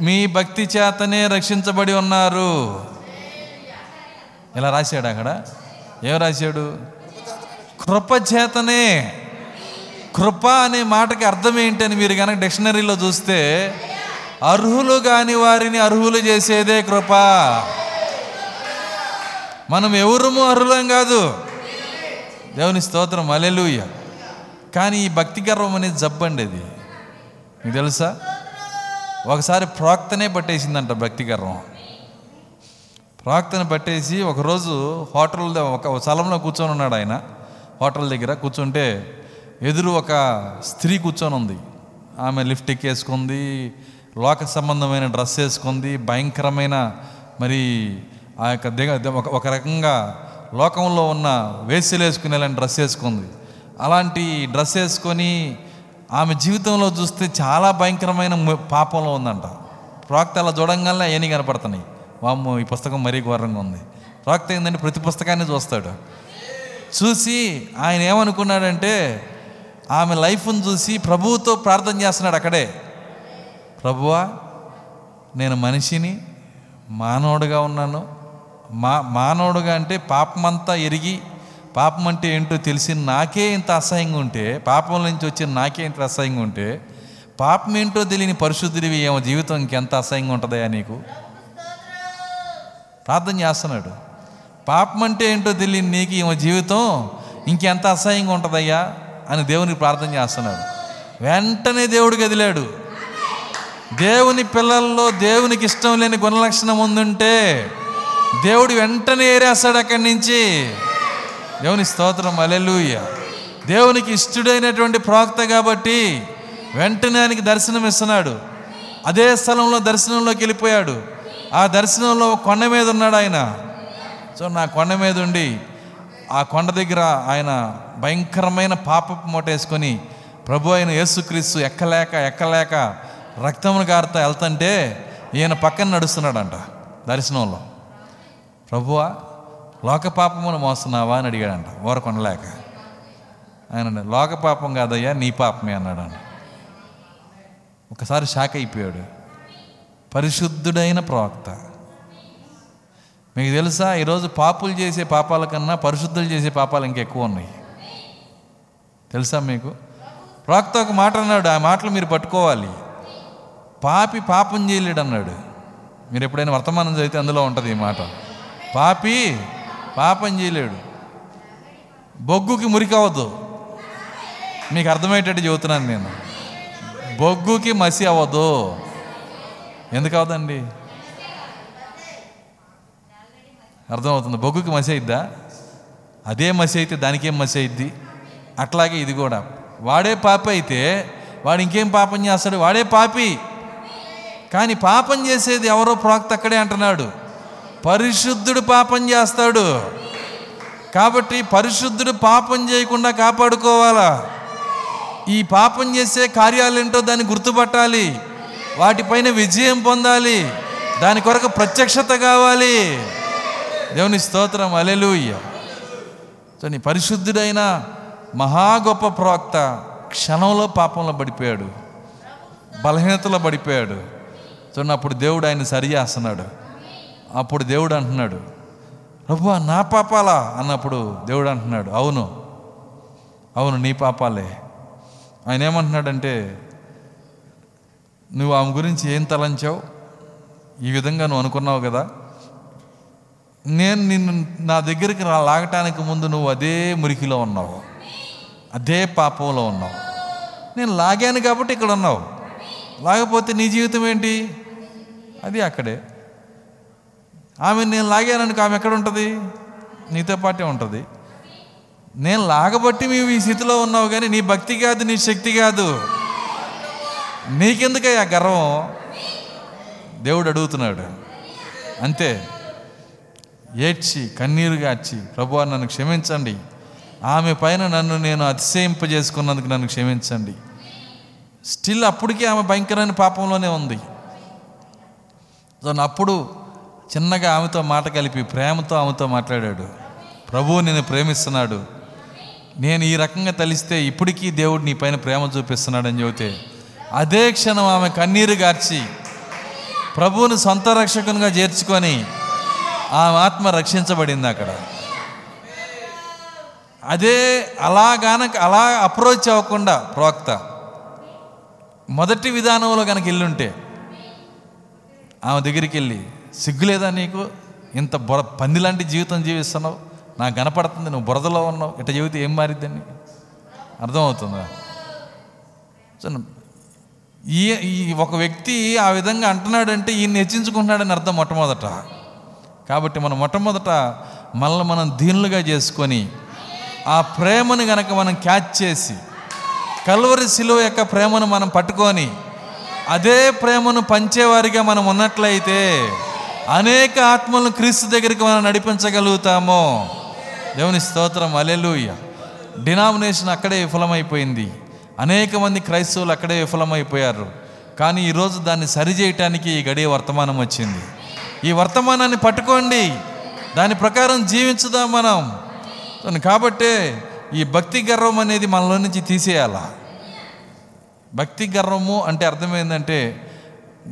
మీ భక్తి చేతనే రక్షించబడి ఉన్నారు. ఇలా రాశాడు అక్కడ? ఏం రాశాడు? కృప చేతనే. కృప అనే మాటకి అర్థం ఏంటని మీరు కనుక డిక్షనరీలో చూస్తే అర్హులు కాని వారిని అర్హులు చేసేదే కృప. మనం ఎవరము అర్హులం కాదు. దేవుని స్తోత్రం. అలెలుయ్య కానీ ఈ భక్తి గర్వం అనేది జబ్బండి అది. మీకు తెలుసా? ఒకసారి ప్రాక్తనే పట్టేసిందంట భక్తి గర్వం. ప్రాక్తను పట్టేసి ఒకరోజు హోటల్ ఒక స్థలంలో కూర్చొని ఉన్నాడు ఆయన. హోటల్ దగ్గర కూర్చుంటే ఎదురు ఒక స్త్రీ కూర్చొని ఉంది. ఆమె లిఫ్ట్ వేసుకుంది లోక సంబంధమైన డ్రెస్ వేసుకుంది భయంకరమైన మరి ఆ యొక్క దిగ ఒక ఒక రకంగా లోకంలో ఉన్న వేసులు వేసుకునేలాంటి డ్రెస్ వేసుకుంది. అలాంటి డ్రెస్ వేసుకొని ఆమె జీవితంలో చూస్తే చాలా భయంకరమైన పాపంలో ఉందంట. ప్రాక్త అలా చూడంగానే అవన్నీ కనపడుతున్నాయి. వామ్మ ఈ పుస్తకం మరీ ఘోరంగా ఉంది. ప్రాక్త ఏంటంటే ప్రతి పుస్తకాన్ని చూస్తాడు. చూసి ఆయన ఏమనుకున్నాడంటే ఆమె లైఫ్ను చూసి ప్రభువుతో ప్రార్థన చేస్తున్నాడు అక్కడే. ప్రభువా నేను మనిషిని మానవుడుగా ఉన్నాను. మా మానవుడుగా అంటే పాపమంతా ఎరిగి పాపం అంటే ఏంటో తెలిసి నాకే ఇంత అసహ్యంగా ఉంటే పాపం నుంచి వచ్చిన నాకే ఇంత అసహ్యంగా ఉంటే పాపం ఏంటో తెలియని పరిశుద్ధుడివి ఏమో జీవితం ఇంకెంత అసహ్యంగా ఉంటుందయా నీకు? ప్రార్థన చేస్తున్నాడు. పాపం అంటే ఏంటో తెలియని నీకు ఏమో జీవితం ఇంకెంత అసహ్యంగా ఉంటుందయ్యా అని దేవునికి ప్రార్థన చేస్తున్నాడు. వెంటనే దేవుడు గదిలాడు. దేవుని పిల్లల్లో దేవునికి ఇష్టం లేని గుణలక్షణం ఉందంటే దేవుడు వెంటనే ఏరేస్తాడు అక్కడి నుంచి. దేవుని స్తోత్రం అలెలుయ్య దేవునికి ఇష్టడైనటువంటి ప్రవక్త కాబట్టి వెంటనే ఆయనకి దర్శనం ఇస్తున్నాడు. అదే స్థలంలో దర్శనంలోకి వెళ్ళిపోయాడు. ఆ దర్శనంలో కొండ మీద ఉన్నాడు ఆయన. సో నా కొండ మీద ఉండి ఆ కొండ దగ్గర ఆయన భయంకరమైన పాపపు మూట వేసుకొని ప్రభు అయిన యేసుక్రీస్తు ఎక్కలేక ఎక్కలేక రక్తమును గారుతా వెళ్తుంటే ఈయన పక్కన నడుస్తున్నాడంట దర్శనంలో. ప్రభువా లోక పాపమును మోస్తున్నావా అని అడిగాడంట. ఓరకొనలేక ఆయన లోక పాపం కాదయ్యా నీ పాపమే అన్నాడంట. ఒకసారి షాక్ అయిపోయాడు. పరిశుద్ధుడైన ప్రవక్త. మీకు తెలుసా ఈరోజు పాపులు చేసే పాపాల కన్నా పరిశుద్ధులు చేసే పాపాలు ఇంకెక్కువ ఉన్నాయి. తెలుసా మీకు? ప్రవక్త ఒక మాట అన్నాడు ఆ మాటలు మీరు పట్టుకోవాలి. పాపి పాపం చేయలేడు అన్నాడు మీరు ఎప్పుడైనా వర్తమానం చదివితే అందులో ఉంటుంది ఈ మాట. పాపి పాపం చేయలేడు. బొగ్గుకి మురికవద్దు మీకు అర్థమయ్యేటట్టు చెబుతున్నాను నేను. బొగ్గుకి మసి అవ్వదు ఎందుకు అవదండి అర్థమవుతుంది. బొగ్గుకి మసి అయిద్దా? అదే మసి అయితే దానికేం మసి అయిద్ది? అట్లాగే ఇది కూడా. వాడే పాపి అయితే వాడు ఇంకేం పాపం చేస్తాడు? వాడే పాపి. కానీ పాపం చేసేది ఎవరో ప్రాక్త అక్కడే అంటున్నాడు. పరిశుద్ధుడు పాపం చేస్తాడు. కాబట్టి పరిశుద్ధుడు పాపం చేయకుండా కాపాడుకోవాలా? ఈ పాపం చేసే కార్యాలేంటో దాన్ని గుర్తుపట్టాలి. వాటిపైన విజయం పొందాలి. దాని కొరకు ప్రత్యక్షత కావాలి. దేవుని స్తోత్రం. అలెలుయ్య సో నీ పరిశుద్ధుడైన మహా గొప్ప ప్రవక్త క్షణంలో పాపంలో పడిపోయాడు. బలహీనతలో పడిపోయాడు. సో అప్పుడు దేవుడు ఆయన సరి చేస్తున్నాడు. అప్పుడు దేవుడు అంటున్నాడు ప్రభు నా పాపాలా? అన్నప్పుడు దేవుడు అంటున్నాడు అవును అవును నీ పాపాలే. ఆయన ఏమంటున్నాడంటే నువ్వు ఆమె గురించి ఏం తలంచావు? ఈ విధంగా నువ్వు అనుకున్నావు కదా? నేను నిన్ను నా దగ్గరికి నా లాగటానికి ముందు నువ్వు అదే మురికిలో ఉన్నావు అదే పాపంలో ఉన్నావు. నేను లాగాను కాబట్టి ఇక్కడ ఉన్నావు. లాగపోతే నీ జీవితం ఏంటి? అది అక్కడే. ఆమె నేను లాగాననుకో ఆమె ఎక్కడ ఉంటుంది? నీతో పాటే ఉంటుంది. నేను లాగబట్టి మేము ఈ స్థితిలో ఉన్నావు కానీ నీ భక్తి కాదు నీ శక్తి కాదు. నీకెందుకయ్యా గర్వం? దేవుడు అడుగుతున్నాడు. అంతే. ఏడ్చి కన్నీరు గార్చి ప్రభు నన్ను క్షమించండి. ఆమె పైన నన్ను నేను అతిశయింపజేసుకున్నందుకు నన్ను క్షమించండి. స్టిల్ అప్పటికీ ఆమె భయంకరమైన పాపంలోనే ఉంది. సో అప్పుడు చిన్నగా ఆమెతో మాట కలిపి ప్రేమతో ఆమెతో మాట్లాడాడు. ప్రభువు నేను ప్రేమిస్తున్నాడు. నేను ఈ రకంగా తలిస్తే ఇప్పటికీ దేవుడు నీ పైన ప్రేమ చూపిస్తున్నాడని చెబితే అదే క్షణం ఆమె కన్నీరు గార్చి ప్రభువుని సొంత రక్షకునిగా చేర్చుకొని ఆమె ఆత్మ రక్షించబడింది అక్కడ. అదే అలాగాన అలా అప్రోచ్ అవ్వకుండా ప్రవక్త మొదటి విధానంలో కనుక వెళ్ళుంటే ఆమె దగ్గరికి వెళ్ళి సిగ్గులేదా నీకు? ఇంత బుర పందిలాంటి జీవితం జీవిస్తున్నావు. నాకు కనపడుతుంది నువ్వు బురదలో ఉన్నావు. ఇట్ట చెబితే ఏం మారిద్దని అర్థమవుతుందా? సో ఈ ఈ ఒక వ్యక్తి ఆ విధంగా అంటున్నాడంటే ఈయన్ని హెచ్చించుకుంటున్నాడని అర్థం మొట్టమొదట. కాబట్టి మనం మొట్టమొదట మనల్ని మనం దీనులుగా చేసుకొని ఆ ప్రేమను గనక మనం క్యాచ్ చేసి కల్వరి శిలువ యొక్క ప్రేమను మనం పట్టుకొని అదే ప్రేమను పంచేవారిగా మనం ఉన్నట్లయితే అనేక ఆత్మలను క్రీస్తు దగ్గరికి మనం నడిపించగలుగుతాము. దేవుని స్తోత్రం అలెలుయ్య డినామినేషన్ అక్కడే విఫలమైపోయింది. అనేక మంది క్రైస్తవులు అక్కడే విఫలమైపోయారు. కానీ ఈరోజు దాన్ని సరిచేయటానికి ఈ గడియ వర్తమానం వచ్చింది. ఈ వర్తమానాన్ని పట్టుకోండి. దాని ప్రకారం జీవించుదాం మనం. కాబట్టే ఈ భక్తి గర్వం అనేది మనలో నుంచి తీసేయాలా? భక్తి గర్వము అంటే అర్థమైందంటే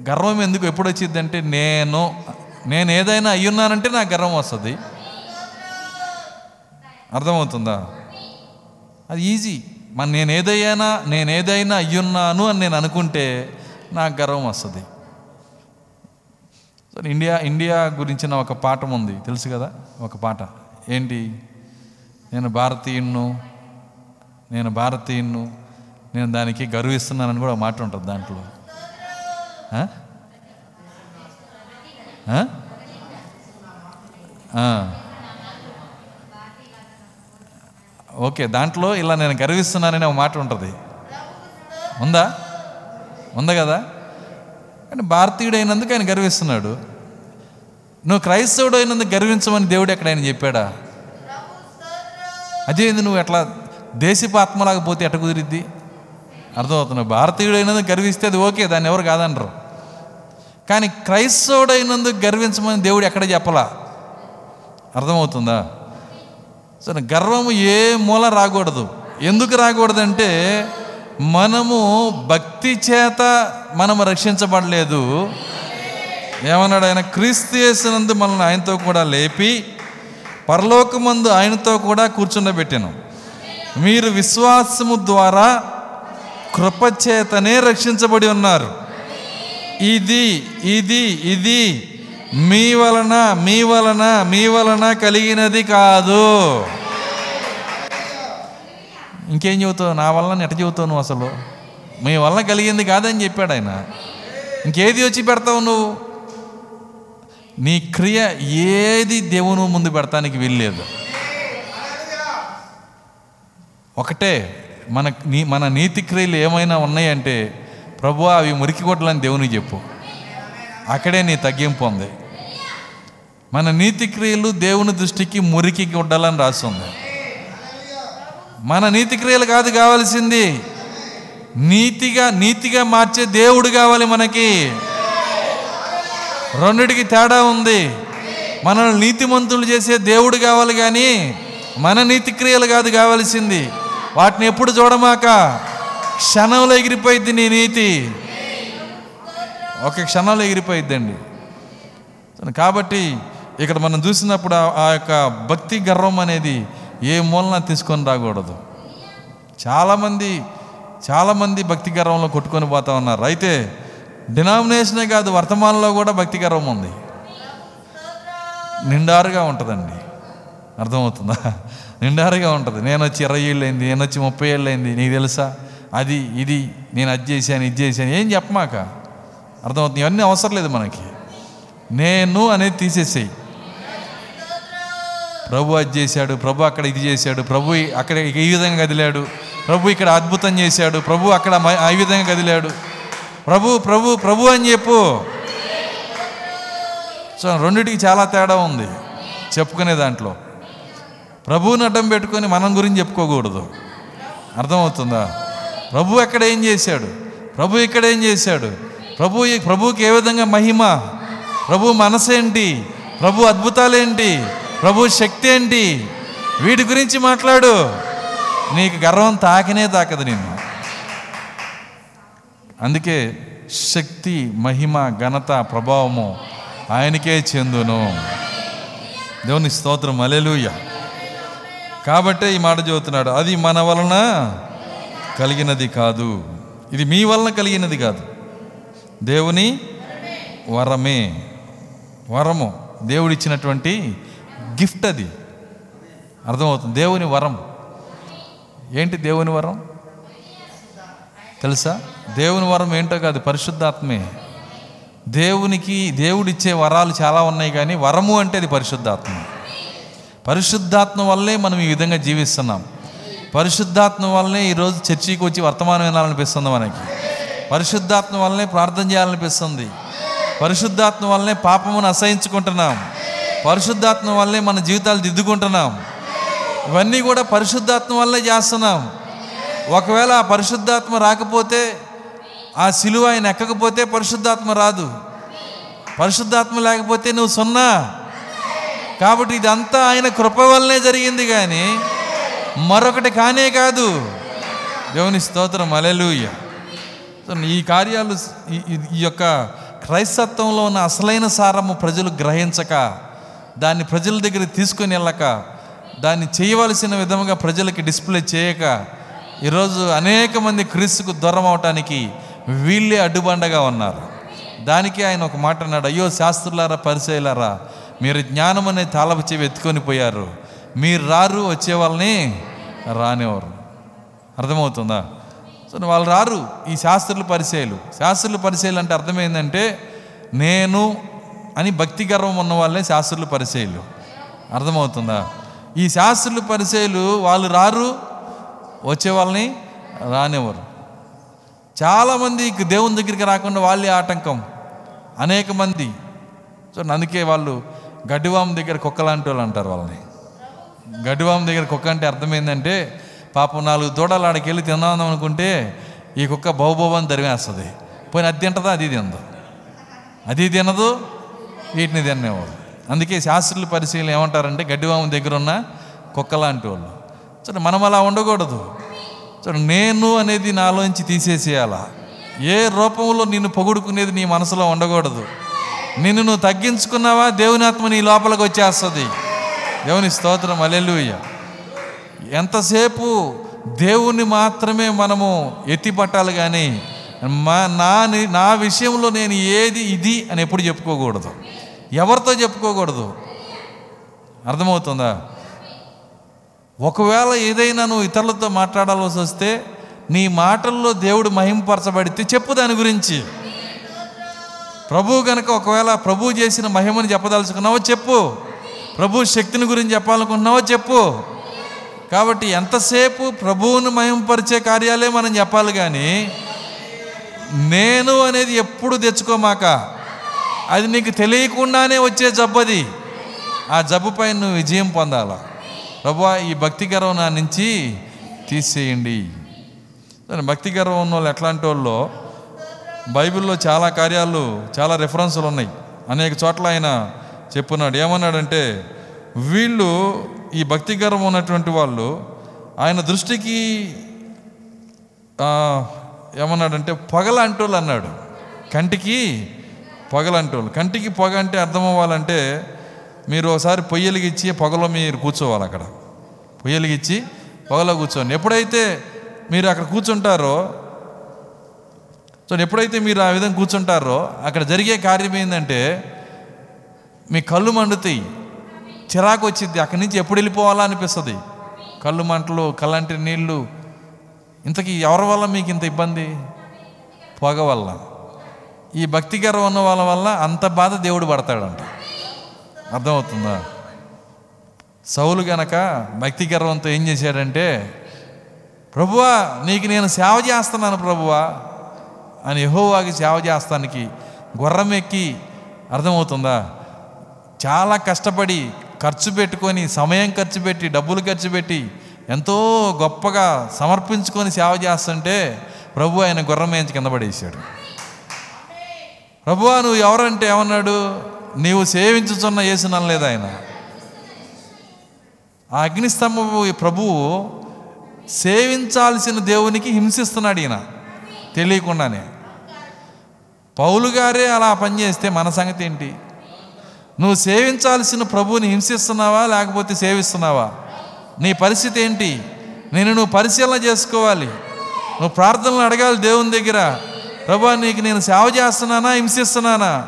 గర్వం ఎందుకు ఎప్పుడు వచ్చిందంటే నేను నేను ఏదైనా అయ్యున్నానంటే నాకు గర్వం వస్తుంది. అర్థమవుతుందా? అది ఈజీ. మన నేను ఏదైనా నేను ఏదైనా అయ్యున్నాను అని నేను అనుకుంటే నాకు గర్వం వస్తుంది. సో ఇండియా ఇండియా గురించిన ఒక పాఠం ఉంది. తెలుసు కదా? ఒక పాట. ఏంటి? నేను భారతీయుణ్ణు నేను భారతీయుణ్ణు నేను దానికి గర్విస్తున్నానని కూడా మాట ఉంటుంది దాంట్లో. ఓకే దాంట్లో ఇలా నేను గర్విస్తున్నాననే ఒక మాట ఉంటుంది. ఉందా? ఉందా కదా? కానీ భారతీయుడు అయినందుకు ఆయన గర్విస్తున్నాడు. నువ్వు క్రైస్తవుడు అయినందుకు గర్వించమని దేవుడు ఎక్కడ ఆయన చెప్పాడా? అదేంది నువ్వు ఎట్లా దేశపాత్మలాగా పోతే ఎట్ట కుదిరిద్ది? అర్థమవుతున్నావు భారతీయుడు అయినందుకు గర్విస్తే అది ఓకే దాన్ని ఎవరు కాదనరు. కానీ క్రైస్తవుడైనందుకు గర్వించమని దేవుడు ఎక్కడ చెప్పలా? అర్థమవుతుందా? సరే గర్వము ఏ మూల రాకూడదు. ఎందుకు రాకూడదంటే మనము భక్తి చేత మనము రక్షించబడలేదు. ఏమన్నాడు ఆయన? క్రీస్తు చేసినందు మనల్ని ఆయనతో కూడా లేపి పరలోకమందు ఆయనతో కూడా కూర్చుండబెట్టాను. మీరు విశ్వాసము ద్వారా కృపచేతనే రక్షించబడి ఉన్నారు. ఇది ఇది ఇది మీ వలన మీ వలన మీ వలన కలిగినది కాదు. ఇంకేం చెబుతావు? నా వలన ఎట చెబుతావు నువ్వు అసలు? మీ వలన కలిగింది కాదని చెప్పాడు ఆయన. ఇంకేది వచ్చి పెడతావు నువ్వు? నీ క్రియ ఏది దేవుని ముందు పెడతానికి వీల్లేదు. ఒకటే మన నీ మన నీతి క్రియలు ఏమైనా ఉన్నాయంటే ప్రభు అవి మురికి కొట్టాలని దేవునికి చెప్పు. అక్కడే నీ తగ్గింపు ఉంది. మన నీతి క్రియలు దేవుని దృష్టికి మురికి గుడ్డలని రాస్తుంది మన నీతి క్రియలు కాదు కావాల్సింది. నీతిగా నీతిగా మార్చే దేవుడు కావాలి మనకి. రెండిటికి తేడా ఉంది. మనల్ని నీతిమంతులు చేసే దేవుడు కావాలి కానీ మన నీతి క్రియలు కాదు కావాల్సింది. వాటిని ఎప్పుడు చూడమాక క్షణంలో ఎగిరిపోయిద్ది నీ నీతి. ఒక క్షణంలో ఎగిరిపోయిద్దండి. కాబట్టి ఇక్కడ మనం చూసినప్పుడు ఆ- యొక్క భక్తి గర్వం అనేది ఏ మూలన తీసుకొని రాకూడదు. చాలామంది చాలామంది భక్తి గర్వంలో కొట్టుకొని పోతా ఉన్నారు. అయితే డినామినేషనే కాదు వర్తమానంలో కూడా భక్తి గర్వం ఉంది. నిండారుగా ఉంటుందండి. అర్థమవుతుందా? నిండారుగా ఉంటుంది. నేను వచ్చి ఇరవై ఏళ్ళు అయింది నేను వచ్చి ముప్పై ఏళ్ళు అయింది నీకు తెలుసా? అది ఇది నేను అది చేశాను ఇది చేశాను. ఏం చెప్పమాక? అర్థమవుతుంది. ఇవన్నీ అవసరం లేదు మనకి. నేను అనేది తీసేసేయి. ప్రభు అది చేశాడు ప్రభు అక్కడ ఇది చేశాడు ప్రభు అక్కడ ఈ విధంగా కదిలాడు ప్రభు ఇక్కడ అద్భుతం చేశాడు ప్రభు అక్కడ మ- ఆ విధంగా కదిలాడు. ప్రభు ప్రభు ప్రభు అని చెప్పు. సో రెండిటికి చాలా తేడా ఉంది చెప్పుకునే దాంట్లో. ప్రభువుని అడ్డం పెట్టుకొని మనం గురించి చెప్పుకోకూడదు. అర్థమవుతుందా? ప్రభు ఎక్కడ ఏం చేశాడు? ప్రభు ఇక్కడ ఏం చేశాడు? ప్రభు ప్రభుకి ఏ విధంగా మహిమ? ప్రభు మనసేంటి ప్రభు అద్భుతాలేంటి ప్రభు శక్తి ఏంటి? వీటి గురించి మాట్లాడు. నీకు గర్వం తాకనే తాకదు నిన్ను. అందుకే శక్తి మహిమ ఘనత ప్రభావము ఆయనకే చెందును. దేవుని స్తోత్రం. అలెలుయ్య కాబట్టే ఈ మాట చెబుతున్నాడు. అది మన వలన కలిగినది కాదు. ఇది మీ వలన కలిగినది కాదు. దేవుని వరమే. వరము. దేవుడిచ్చినటువంటి గిఫ్ట్ అది. అర్థమవుతుంది. దేవుని వరం. ఏంటి దేవుని వరం? తెలుసా? దేవుని వరం ఏంటో కాదు. పరిశుద్ధాత్మే. దేవునికి దేవుడిచ్చే వరాలు చాలా ఉన్నాయి కానీ వరము అంటే అది పరిశుద్ధాత్మ. పరిశుద్ధాత్మ వల్లే మనం ఈ విధంగా జీవిస్తున్నాం. పరిశుద్ధాత్మ వల్లనే ఈరోజు చర్చికి వచ్చి వర్తమానం వినాలనిపిస్తుంది మనకి. పరిశుద్ధాత్మ వల్లనే ప్రార్థన చేయాలనిపిస్తుంది. పరిశుద్ధాత్మ వల్లనే పాపమును అసహించుకుంటున్నాం. పరిశుద్ధాత్మ వల్లనే మన జీవితాలు దిద్దుకుంటున్నాం. ఇవన్నీ కూడా పరిశుద్ధాత్మ వల్లే చేస్తున్నాం. ఒకవేళ ఆ పరిశుద్ధాత్మ రాకపోతే ఆ సిలువ ఆయన ఎక్కకపోతే పరిశుద్ధాత్మ రాదు. పరిశుద్ధాత్మ లేకపోతే నువ్వు సున్నా. కాబట్టి ఇదంతా ఆయన కృప వల్లనే జరిగింది కానీ మరొకటి కానే కాదు. దేవుని స్తోత్రం. అలెలుయ్య ఈ కార్యాలు ఈ- ఈ- యొక్క క్రైస్తత్వంలో ఉన్న అసలైన సారము ప్రజలు గ్రహించక దాన్ని ప్రజల దగ్గర తీసుకుని వెళ్ళక దాన్ని చేయవలసిన విధముగా ప్రజలకి డిస్ప్లే చేయక ఈరోజు అనేక మంది క్రీస్తుకు దూరం అవటానికి వీళ్ళే అడ్డుబండగా ఉన్నారు. దానికి ఆయన ఒక మాట అన్నాడు అయ్యో శాస్త్రులారా పరిచయలారా మీరు జ్ఞానం అనే తాళపు చెవి ఎత్తుకొని పోయారు. మీరు రారు వచ్చే వాళ్ళని రానివ్వరు. అర్థమవుతుందా? సో వాళ్ళు రారు. ఈ శాస్త్రుల పరిచయాలు. శాస్త్రుల పరిచయాలు అంటే అర్థమైందంటే నేను అని భక్తి గర్వం ఉన్న వాళ్ళే శాస్త్రుల పరిచయాలు. అర్థమవుతుందా? ఈ శాస్త్రుల పరిచయాలు వాళ్ళు రారు వచ్చే వాళ్ళని రానివ్వరు. చాలామంది దేవుని దగ్గరికి రాకుండా వాళ్ళే ఆటంకం. అనేక మంది. సో అందుకే వాళ్ళు గడ్డివాం దగ్గర కుక్కలాంటి వాళ్ళు అంటారు వాళ్ళని. గడ్డివామ దగ్గర కుక్క అంటే అర్థమైందంటే పాపం నాలుగు దూడలు ఆడికి వెళ్ళి తిందాం అనుకుంటే ఈ కుక్క బహుబోబాన్ని తరిమేస్తుంది. పోయిన అది తింటదా? అది తినదు. అది తినదు వీటిని తినేవాడు అందుకే శాస్త్రుల పరిశీలన ఏమంటారంటే గడ్డివాము దగ్గర ఉన్న కుక్కలాంటి వాళ్ళు. చూడండి మనం అలా ఉండకూడదు. చూడండి నేను అనేది నాలోంచి తీసేసేయాలా? ఏ రూపంలో నిన్ను పొగుడుకునేది నీ మనసులో ఉండకూడదు. నిన్ను నువ్వు తగ్గించుకున్నావా? దేవుని ఆత్మ నీ లోపలికి వచ్చేస్తుంది. దేవుని స్తోత్రం అలెలుయ్య ఎంతసేపు దేవుణ్ణి మాత్రమే మనము ఎత్తిపట్టాలి కానీ మా నా ని- నా విషయంలో నేను ఏది ఇది అని ఎప్పుడు చెప్పుకోకూడదు. ఎవరితో చెప్పుకోకూడదు? అర్థమవుతుందా? ఒకవేళ ఏదైనా నువ్వు ఇతరులతో మాట్లాడాల్సి వస్తే నీ మాటల్లో దేవుడు మహింపరచబడితే చెప్పు దాని గురించి. ప్రభు గనక ఒకవేళ ప్రభు చేసిన మహిమని చెప్పదలుచుకున్నావో చెప్పు. ప్రభు శక్తిని గురించి చెప్పాలనుకుంటున్నావో చెప్పు. కాబట్టి ఎంతసేపు ప్రభువును మయంపరిచే కార్యాలే మనం చెప్పాలి కానీ నేను అనేది ఎప్పుడు తెచ్చుకోమాక? అది నీకు తెలియకుండానే వచ్చే జబ్బది ఆ జబ్బుపై నువ్వు విజయం పొందాలా. ప్రభు ఈ భక్తి గర్వం నా నుంచి తీసేయండి. భక్తి గర్వం ఉన్న వాళ్ళు ఎట్లాంటి వాళ్ళు బైబిల్లో చాలా కార్యాలు చాలా రెఫరెన్సులు ఉన్నాయి. అనేక చోట్ల ఆయన చెప్పున్నాడు. ఏమన్నాడంటే వీళ్ళు ఈ భక్తి గర్వం ఉన్నటువంటి వాళ్ళు ఆయన దృష్టికి ఏమన్నాడంటే పొగల అంటోళ్ళు అన్నాడు. కంటికి పగలంటోళ్ళు. కంటికి పొగ అంటే అర్థమవ్వాలంటే మీరు ఒకసారి పొయ్యలిగిచ్చి పొగలో మీరు కూర్చోవాలి అక్కడ. పొయ్యలిగిచ్చి పొగలో కూర్చోండి. ఎప్పుడైతే మీరు అక్కడ కూర్చుంటారో సో ఎప్పుడైతే మీరు ఆ విధంగా కూర్చుంటారో అక్కడ జరిగే కార్యం ఏంటంటే మీ కళ్ళు మండుతాయి. చిరాకు వచ్చింది అక్కడి నుంచి ఎప్పుడు వెళ్ళిపోవాలా అనిపిస్తుంది. కళ్ళు మంటలు కళ్ళంటి నీళ్ళు ఇంతకీ ఎవరి వల్ల మీకు ఇంత ఇబ్బంది? పొగ వల్ల. ఈ భక్తి గర్వం ఉన్న వాళ్ళ వల్ల అంత బాధ దేవుడు పడతాడంట. అర్థమవుతుందా? సౌలు గనక భక్తి గర్వంతో ఏం చేశాడంటే ప్రభువా నీకు నేను సేవ చేస్తున్నాను ప్రభువా అని యహోవాకి సేవ చేస్తానికి గుర్రం ఎక్కి అర్థమవుతుందా? చాలా కష్టపడి ఖర్చు పెట్టుకొని సమయం ఖర్చు పెట్టి డబ్బులు ఖర్చు పెట్టి ఎంతో గొప్పగా సమర్పించుకొని సేవ చేస్తుంటే ప్రభు ఆయన గుర్రం వేయించి కింద పడేసాడు ప్రభువా నువ్వు ఎవరంటే ఏమన్నాడు? నీవు సేవించుచున్న యేసుననలేదు ఆయన. ఆ అగ్నిస్తంభము ప్రభువు సేవించాల్సిన దేవునికి హింసిస్తున్నాడు ఈయన తెలియకుండానే. పౌలు గారే అలా పనిచేస్తే మన సంగతి ఏంటి? నువ్వు సేవించాల్సిన ప్రభువుని హింసిస్తున్నావా? లేకపోతే సేవిస్తున్నావా? నీ పరిస్థితి ఏంటి? నేను నువ్వు పరిశీలన చేసుకోవాలి. నువ్వు ప్రార్థనలు అడగాలి దేవుని దగ్గర. ప్రభా నీకు నేను సేవ చేస్తున్నానా? హింసిస్తున్నానా?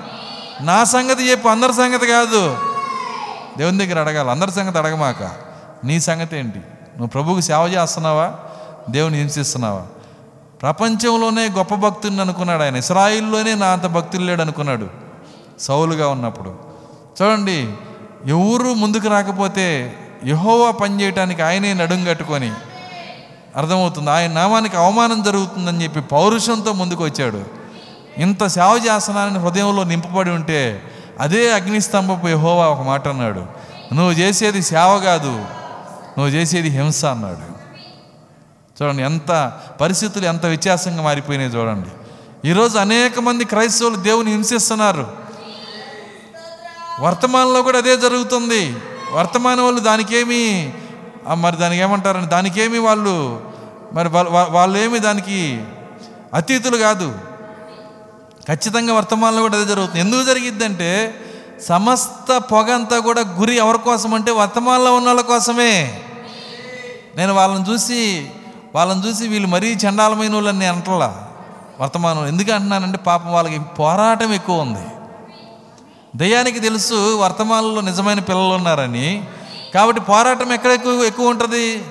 నా సంగతి చెప్పు అందరి సంగతి కాదు. దేవుని దగ్గర అడగాలి అందరి సంగతి అడగమాక. నీ సంగతి ఏంటి? నువ్వు ప్రభువుకి సేవ చేస్తున్నావా? దేవుని హింసిస్తున్నావా? ప్రపంచంలోనే గొప్ప భక్తుని అనుకున్నాడు ఆయన. ఇస్రాయిల్లోనే నా అంత భక్తులు లేడు అనుకున్నాడు. సౌలుగా ఉన్నప్పుడు. చూడండి ఎవరు ముందుకు రాకపోతే యహోవా పని చేయటానికి ఆయనే నడుం కట్టుకొని అర్థమవుతుంది. ఆయన నామానికి అవమానం జరుగుతుందని చెప్పి పౌరుషంతో ముందుకు వచ్చాడు. ఇంత సేవ చేస్తున్నానని హృదయంలో నింపబడి ఉంటే అదే అగ్నిస్తంభపు యహోవా ఒక మాట అన్నాడు. నువ్వు చేసేది సేవ కాదు నువ్వు చేసేది హింస అన్నాడు. చూడండి ఎంత పరిస్థితులు ఎంత వ్యత్యాసంగా మారిపోయినాయి చూడండి. ఈరోజు అనేక మంది క్రైస్తవులు దేవుని హింసిస్తున్నారు. వర్తమానంలో కూడా అదే జరుగుతుంది. వర్తమానం వాళ్ళు దానికేమి మరి దానికి ఏమంటారని దానికేమి వాళ్ళు మరి వాళ్ళ- వాళ్ళు ఏమి దానికి అతీతులు కాదు. ఖచ్చితంగా వర్తమానంలో కూడా అదే జరుగుతుంది. ఎందుకు జరిగిద్దంటే సమస్త పొగ అంతా కూడా గురి ఎవరి కోసం అంటే వర్తమానంలో ఉన్న వాళ్ళ కోసమే. నేను వాళ్ళని చూసి వాళ్ళని చూసి వీళ్ళు మరీ చండాలమైన వాళ్ళని నేను అంటలా. వర్తమానం ఎందుకు అంటున్నానంటే పాపం వాళ్ళకి పోరాటం ఎక్కువ ఉంది. దయ్యానికి తెలుసు వర్తమానంలో నిజమైన పిల్లలు ఉన్నారని. కాబట్టి పోరాటం ఎక్కడ ఎక్కువ ఎక్కువ ఉంటుంది?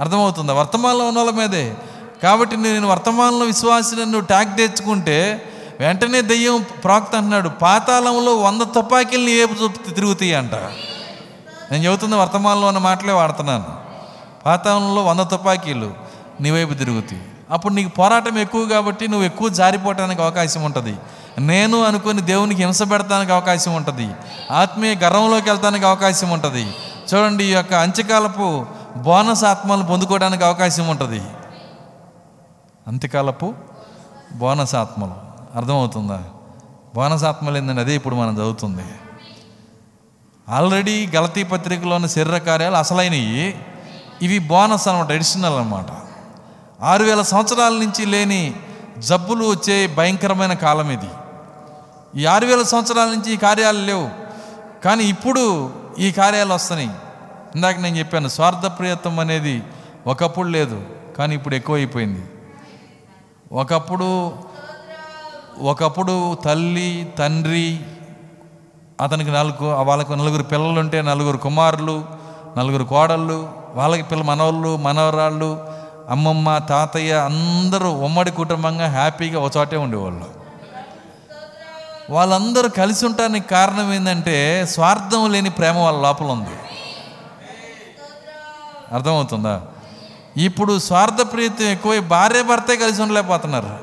అర్థమవుతుందా? వర్తమానంలో ఉన్న వాళ్ళ మీదే. కాబట్టి నేను వర్తమానంలో విశ్వాసాన్ని నువ్వు ట్యాగ్ తెచ్చుకుంటే వెంటనే దెయ్యం ప్రాక్త అంటున్నాడు పాతాళంలో వంద తుపాకీలు నీ వైపు చూపు తిరుగుతాయి అంట. నేను చెబుతున్న వర్తమానంలో ఉన్న మాటలే వాడుతున్నాను. పాతాళంలో వంద తుపాకీలు నీ వైపు తిరుగుతాయి. అప్పుడు నీకు పోరాటం ఎక్కువ కాబట్టి నువ్వు ఎక్కువ జారిపోవటానికి అవకాశం ఉంటుంది. నేను అనుకుని దేవునికి హింస పెడతానికి అవకాశం ఉంటుంది. ఆత్మీయ గర్వంలోకి వెళ్తానికి అవకాశం ఉంటుంది. చూడండి ఈ యొక్క అంత్యకాలపు బోనస్ ఆత్మలు పొందుకోవడానికి అవకాశం ఉంటుంది. అంత్యకాలపు బోనస్ ఆత్మలు. అర్థమవుతుందా? బోనస్ ఆత్మలు ఏంటంటే అదే ఇప్పుడు మనం చదువుతుంది. ఆల్రెడీ గలతీ పత్రికలో ఉన్న శరీర కార్యాలు అసలైనవి ఇవి బోనస్ అనమాట ఎడిషనల్ అనమాట ఆరు వేల సంవత్సరాల నుంచి లేని జబ్బులు వచ్చే భయంకరమైన కాలం ఇది ఈ ఆరు వేల సంవత్సరాల నుంచి ఈ కార్యాలు లేవు. కానీ ఇప్పుడు ఈ కార్యాలు వస్తున్నాయి. ఇందాక నేను చెప్పాను స్వార్థప్రియత్వం అనేది ఒకప్పుడు లేదు కానీ ఇప్పుడు ఎక్కువైపోయింది. ఒకప్పుడు ఒకప్పుడు తల్లి తండ్రి అతనికి నలుగు వాళ్ళకు నలుగురు పిల్లలు ఉంటే నలుగురు కుమారులు నలుగురు కోడళ్ళు వాళ్ళకి పిల్ల మనవాళ్ళు మనవరాళ్ళు అమ్మమ్మ తాతయ్య అందరూ ఉమ్మడి కుటుంబంగా హ్యాపీగా ఒక చోటే ఉండేవాళ్ళు. వాళ్ళందరూ కలిసి ఉండటానికి కారణం ఏంటంటే స్వార్థం లేని ప్రేమ వాళ్ళ లోపల ఉంది. అర్థమవుతుందా? ఇప్పుడు స్వార్థ ప్రీతి ఎక్కువై భార్య భర్తే కలిసి ఉండలేకపోతున్నారు.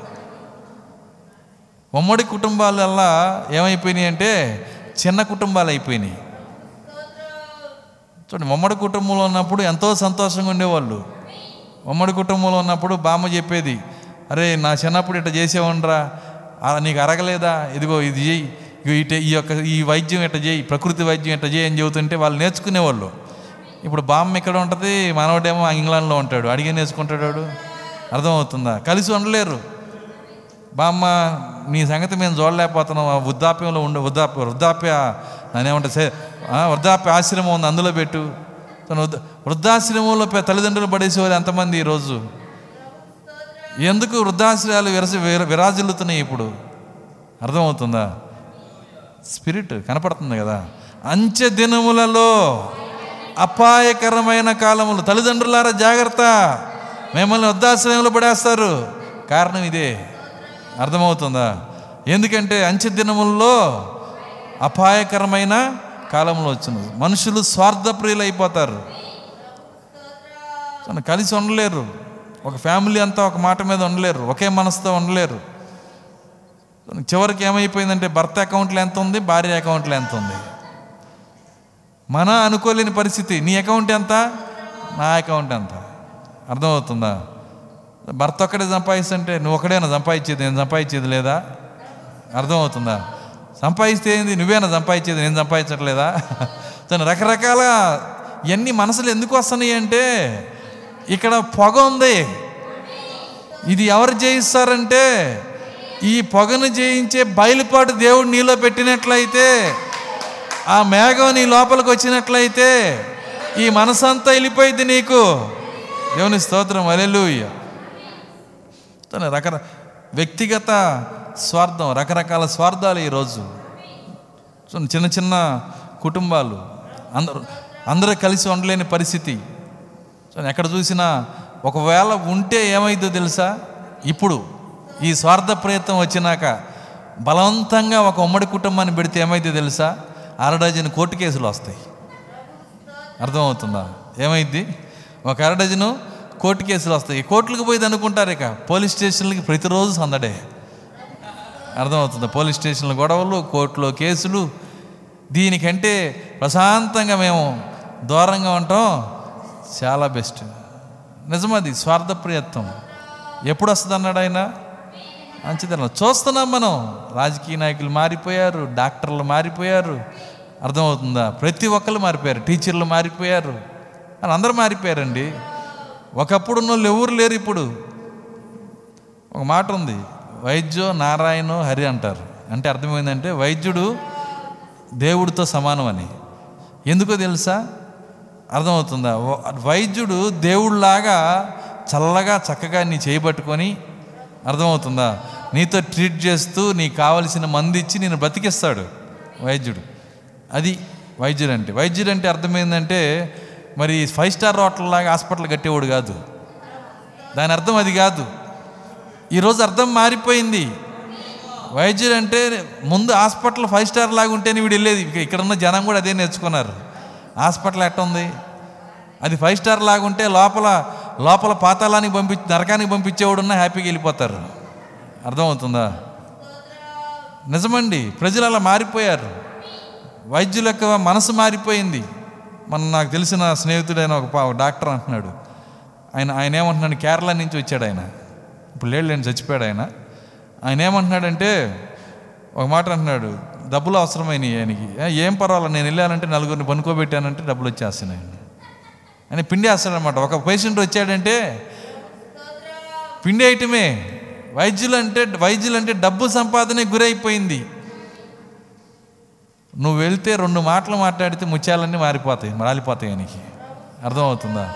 ఉమ్మడి కుటుంబాలల్లా ఏమైపోయినాయి అంటే చిన్న కుటుంబాలు అయిపోయినాయి. చూడండి ఉమ్మడి కుటుంబంలో ఉన్నప్పుడు ఎంతో సంతోషంగా ఉండేవాళ్ళు. ఉమ్మడి కుటుంబంలో ఉన్నప్పుడు బామ్మ చెప్పేది అరే నా చిన్నప్పుడు ఇట్లా చేసేవండ్రా నీకు అరగలేదా? ఇదిగో ఇది చేయి. ఇటు ఇట ఈ యొక్క ఈ వైద్యం ఇట్ట చేయి? ప్రకృతి వైద్యం ఎట్ట చేయి అని చెబుతుంటే వాళ్ళు నేర్చుకునేవాళ్ళు. ఇప్పుడు బామ్మ ఇక్కడ ఉంటుంది మనవడేమో ఇంగ్లాండ్లో ఉంటాడు. అడిగే నేర్చుకుంటాడు వాడు? అర్థమవుతుందా? కలిసి ఉండలేరు. బామ్మ నీ సంగతి మేము చూడలేకపోతున్నాం. ఆ వృద్ధాప్యంలో ఉండే వృద్ధాప్య వృద్ధాప్య నేనేమంటే సే వృద్ధాప్య ఆశ్రమం ఉంది అందులో పెట్టు. తను వృద్ధాశ్రమంలో తల్లిదండ్రులు పడేసేవారు ఎంతమంది ఈరోజు ఎందుకు వృద్ధాశ్రయాలు విరసి విర- విరాజిల్లుతున్నాయి ఇప్పుడు? అర్థమవుతుందా? స్పిరిట్ కనపడుతుంది కదా. అంచె దినములలో అపాయకరమైన కాలములు. తల్లిదండ్రులారా జాగ్రత్త. మిమ్మల్ని వృద్ధాశ్రయంలో పడేస్తారు. కారణం ఇదే. అర్థమవుతుందా? ఎందుకంటే అంచె దినముల్లో అపాయకరమైన కాలంలో వచ్చింది మనుషులు స్వార్థప్రియులు అయిపోతారు కలిసి ఉండలేరు. ఒక ఫ్యామిలీ అంతా ఒక మాట మీద ఉండలేరు ఒకే మనసుతో ఉండలేరు. చివరికి ఏమైపోయిందంటే భర్త అకౌంట్లో ఎంత ఉంది భార్య అకౌంట్లో ఎంత ఉంది? మన అనుకోలేని పరిస్థితి నీ అకౌంట్ ఎంత? నా అకౌంట్ ఎంత? అర్థమవుతుందా? భర్త ఒక్కడే సంపాదిస్తుంటే నువ్వు ఒకడేనా సంపాదించేది నేను సంపాదించేది లేదా? అర్థమవుతుందా? సంపాదిస్తే ఏంది? నువ్వేనా సంపాదించేది నేను సంపాదించట్లేదా? తను రకరకాల ఇవన్నీ మనసులు ఎందుకు వస్తున్నాయి అంటే ఇక్కడ పొగ ఉంది. ఇది ఎవరు జయిస్తారంటే ఈ పొగను జయించే బయలుపాటు దేవుడు నీలో పెట్టినట్లయితే ఆ మేఘం నీ లోపలికి వచ్చినట్లయితే ఈ మనసంతా వెళ్ళిపోయింది నీకు. దేవుని స్తోత్రం. అలెలుయ్య తన రకర వ్యక్తిగత స్వార్థం రకరకాల స్వార్థాలు ఈరోజు. చిన్న చిన్న కుటుంబాలు. అందరూ అందరూ కలిసి ఉండలేని పరిస్థితి. చూడండి, ఎక్కడ చూసినా ఒకవేళ ఉంటే ఏమైందో తెలుసా? ఇప్పుడు ఈ స్వార్థ ప్రయత్నం వచ్చినాక బలవంతంగా ఒక ఉమ్మడి కుటుంబాన్ని పెడితే ఏమైందో తెలుసా? అరడజన్ కోర్టు కేసులు వస్తాయి. అర్థమవుతుందా? ఏమైంది? ఒక అరడజను కోర్టు కేసులు వస్తాయి. కోర్టులకు పోయి అనుకుంటారు ఇక. పోలీస్ స్టేషన్లకి ప్రతిరోజు సందడే. అర్థమవుతుంది? పోలీస్ స్టేషన్ల గొడవలు కోర్టులో కేసులు. దీనికంటే ప్రశాంతంగా మేము దూరంగా ఉంటాం. చాలా బెస్ట్. నిజమది స్వార్థప్రియత్వం ఎప్పుడు వస్తుంది అన్నాడు ఆయన మంచిదన్న చూస్తున్నాం మనం. రాజకీయ నాయకులు మారిపోయారు డాక్టర్లు మారిపోయారు. అర్థమవుతుందా? ప్రతి ఒక్కరు మారిపోయారు టీచర్లు మారిపోయారు. అని అందరూ మారిపోయారండి. ఒకప్పుడు ఉన్న వాళ్ళు ఎవరు లేరు ఇప్పుడు. ఒక మాట ఉంది వైద్యో నారాయణో హరి అంటారు. అంటే అర్థమైందంటే వైద్యుడు దేవుడితో సమానం అని ఎందుకో తెలుసా? అర్థమవుతుందా? వైద్యుడు దేవుడిలాగా చల్లగా చక్కగా నీ చేయబట్టుకొని అర్థమవుతుందా? నీతో ట్రీట్ చేస్తూ నీకు కావలసిన మంది ఇచ్చి నేను బ్రతికిస్తాడు వైద్యుడు. అది వైద్యుడు అంటే వైద్యుడు అంటే అర్థమైందంటే మరి ఫైవ్ స్టార్ హోటల్ లాగా హాస్పిటల్ కట్టేవాడు కాదు. దాని అర్థం అది కాదు. ఈరోజు అర్థం మారిపోయింది. వైద్యుడు అంటే ముందు హాస్పిటల్ ఫైవ్ స్టార్ లాగా ఉంటేనే వీడు వెళ్ళేది. ఇక జనం కూడా అదే నేర్చుకున్నారు. హాస్పిటల్ ఎట్టుంది? అది ఫైవ్ స్టార్ లాగా ఉంటే లోపల లోపల పాతాళానికి పంపి నరకానికి పంపించేవాడు ఉన్న హ్యాపీగా వెళ్ళిపోతారు. అర్థమవుతుందా? నిజమండి ప్రజలు అలా మారిపోయారు. వైద్యుల యొక్క మనసు మారిపోయింది. మన నాకు తెలిసిన స్నేహితుడైన ఒక డాక్టర్ అంటున్నాడు. ఆయన ఆయన ఏమంటున్నాడు కేరళ నుంచి వచ్చాడు ఆయన. ఇప్పుడు లేడు లేని చచ్చిపోయాడు ఆయన. ఆయన ఏమంటున్నాడంటే ఒక మాట అంటున్నాడు డబ్బులు అవసరమైనవి ఆయనకి. ఏం పర్వాలేదు నేను వెళ్ళానంటే నలుగురిని పనుకోబెట్టానంటే డబ్బులు వచ్చేస్తున్నాయి అని పిండి వేస్తాడనమాట ఒక పేషెంట్ వచ్చాడంటే పిండి వేయటమే వైద్యులు అంటే వైద్యులు అంటే డబ్బు సంపాదనే గురైపోయింది. నువ్వు వెళ్తే రెండు మాటలు మాట్లాడితే ముత్యాలన్నీ మారిపోతాయి మారిపోతాయి ఆయనకి. అర్థమవుతుందా?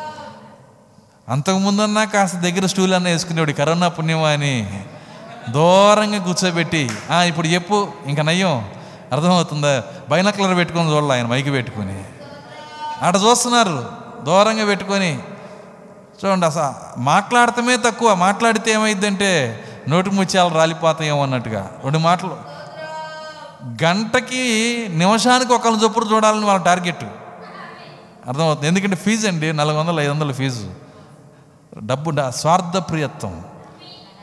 అంతకుముందన్నా కాస్త దగ్గర స్టూల్ అన్న వేసుకునేవాడు కరోనా పుణ్యమా అని. దూరంగా కూర్చోబెట్టి ఇప్పుడు చెప్పు ఇంకా నయ్యం. అర్థమవుతుందా? బైనక్లర్ పెట్టుకొని చూడాలి ఆయన మైకి పెట్టుకొని. అక్కడ చూస్తున్నారు దూరంగా పెట్టుకొని. చూడండి అసలు మాట్లాడటమే తక్కువ. మాట్లాడితే ఏమైందంటే నోటి ముత్యాలు రాలిపోతాయేమో అన్నట్టుగా. రెండు మాటలు. గంటకి నిమిషానికి ఒకళ్ళని చొప్పుడు చూడాలని వాళ్ళ టార్గెట్. అర్థమవుతుంది? ఎందుకంటే ఫీజు అండి నాలుగు వందలు ఐదు వందల ఫీజు. డబ్బు డా- స్వార్థ ప్రియత్వం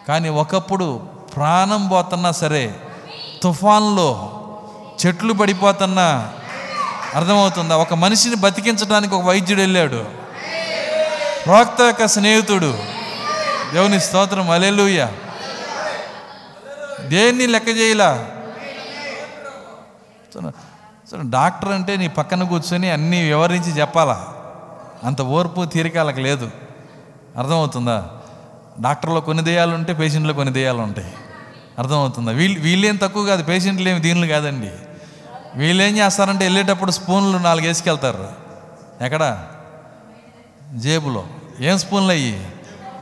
కానీ ఒకప్పుడు ప్రాణం పోతున్నా సరే తుఫాన్లో చెట్లు పడిపోతున్నా అర్థమవుతుందా? ఒక మనిషిని బతికించడానికి ఒక వైద్యుడు వెళ్ళాడు. ప్రోక్త యొక్క స్నేహితుడు. దేవుని స్తోత్రం. అలెలుయ్య దేన్ని లెక్క చేయలా? డాక్టర్ అంటే నీ పక్కన కూర్చొని అన్నీ వివరించి చెప్పాలా? అంత ఓర్పు తీరిక వాళ్ళకి లేదు. అర్థమవుతుందా? డాక్టర్లో కొన్ని దెయ్యాలు ఉంటే పేషెంట్లో కొన్ని దెయ్యాలు ఉంటాయి అర్థమవుతుందా? వీళ్ళు వీళ్ళేం తక్కువ కాదు పేషెంట్లు ఏమి దీనిలు కాదండి. వీళ్ళు ఏం చేస్తారంటే వెళ్ళేటప్పుడు స్పూన్లు నాలుగు వేసుకెళ్తారు. ఎక్కడ? జేబులో. ఏం స్పూన్లు అయ్యి?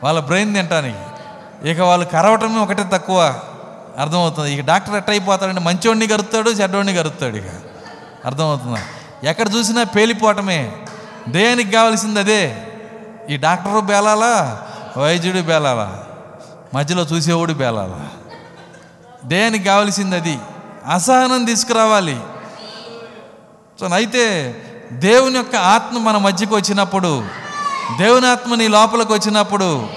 వాళ్ళ బ్రెయిన్ తింటానికి ఇక వాళ్ళు కరవటమే ఒకటే తక్కువ. అర్థమవుతుంది? ఇక డాక్టర్ ఎట్ట అయిపోతాడంటే మంచోడిని కరుతాడు చెడ్డోడిని కరుతాడు ఇక. అర్థమవుతుందా? ఎక్కడ చూసినా పేలిపోవటమే. దేనికి కావాల్సింది అదే? ఈ డాక్టరు బేలాలా? వైద్యుడు బేలాలా? మధ్యలో చూసేవాడు బేలాలా? దేనికి కావాల్సింది అది అసహనం తీసుకురావాలి. సో అయితే దేవుని యొక్క ఆత్మ మన మధ్యకు వచ్చినప్పుడు దేవుని ఆత్మ నీ లోపలికి వచ్చినప్పుడు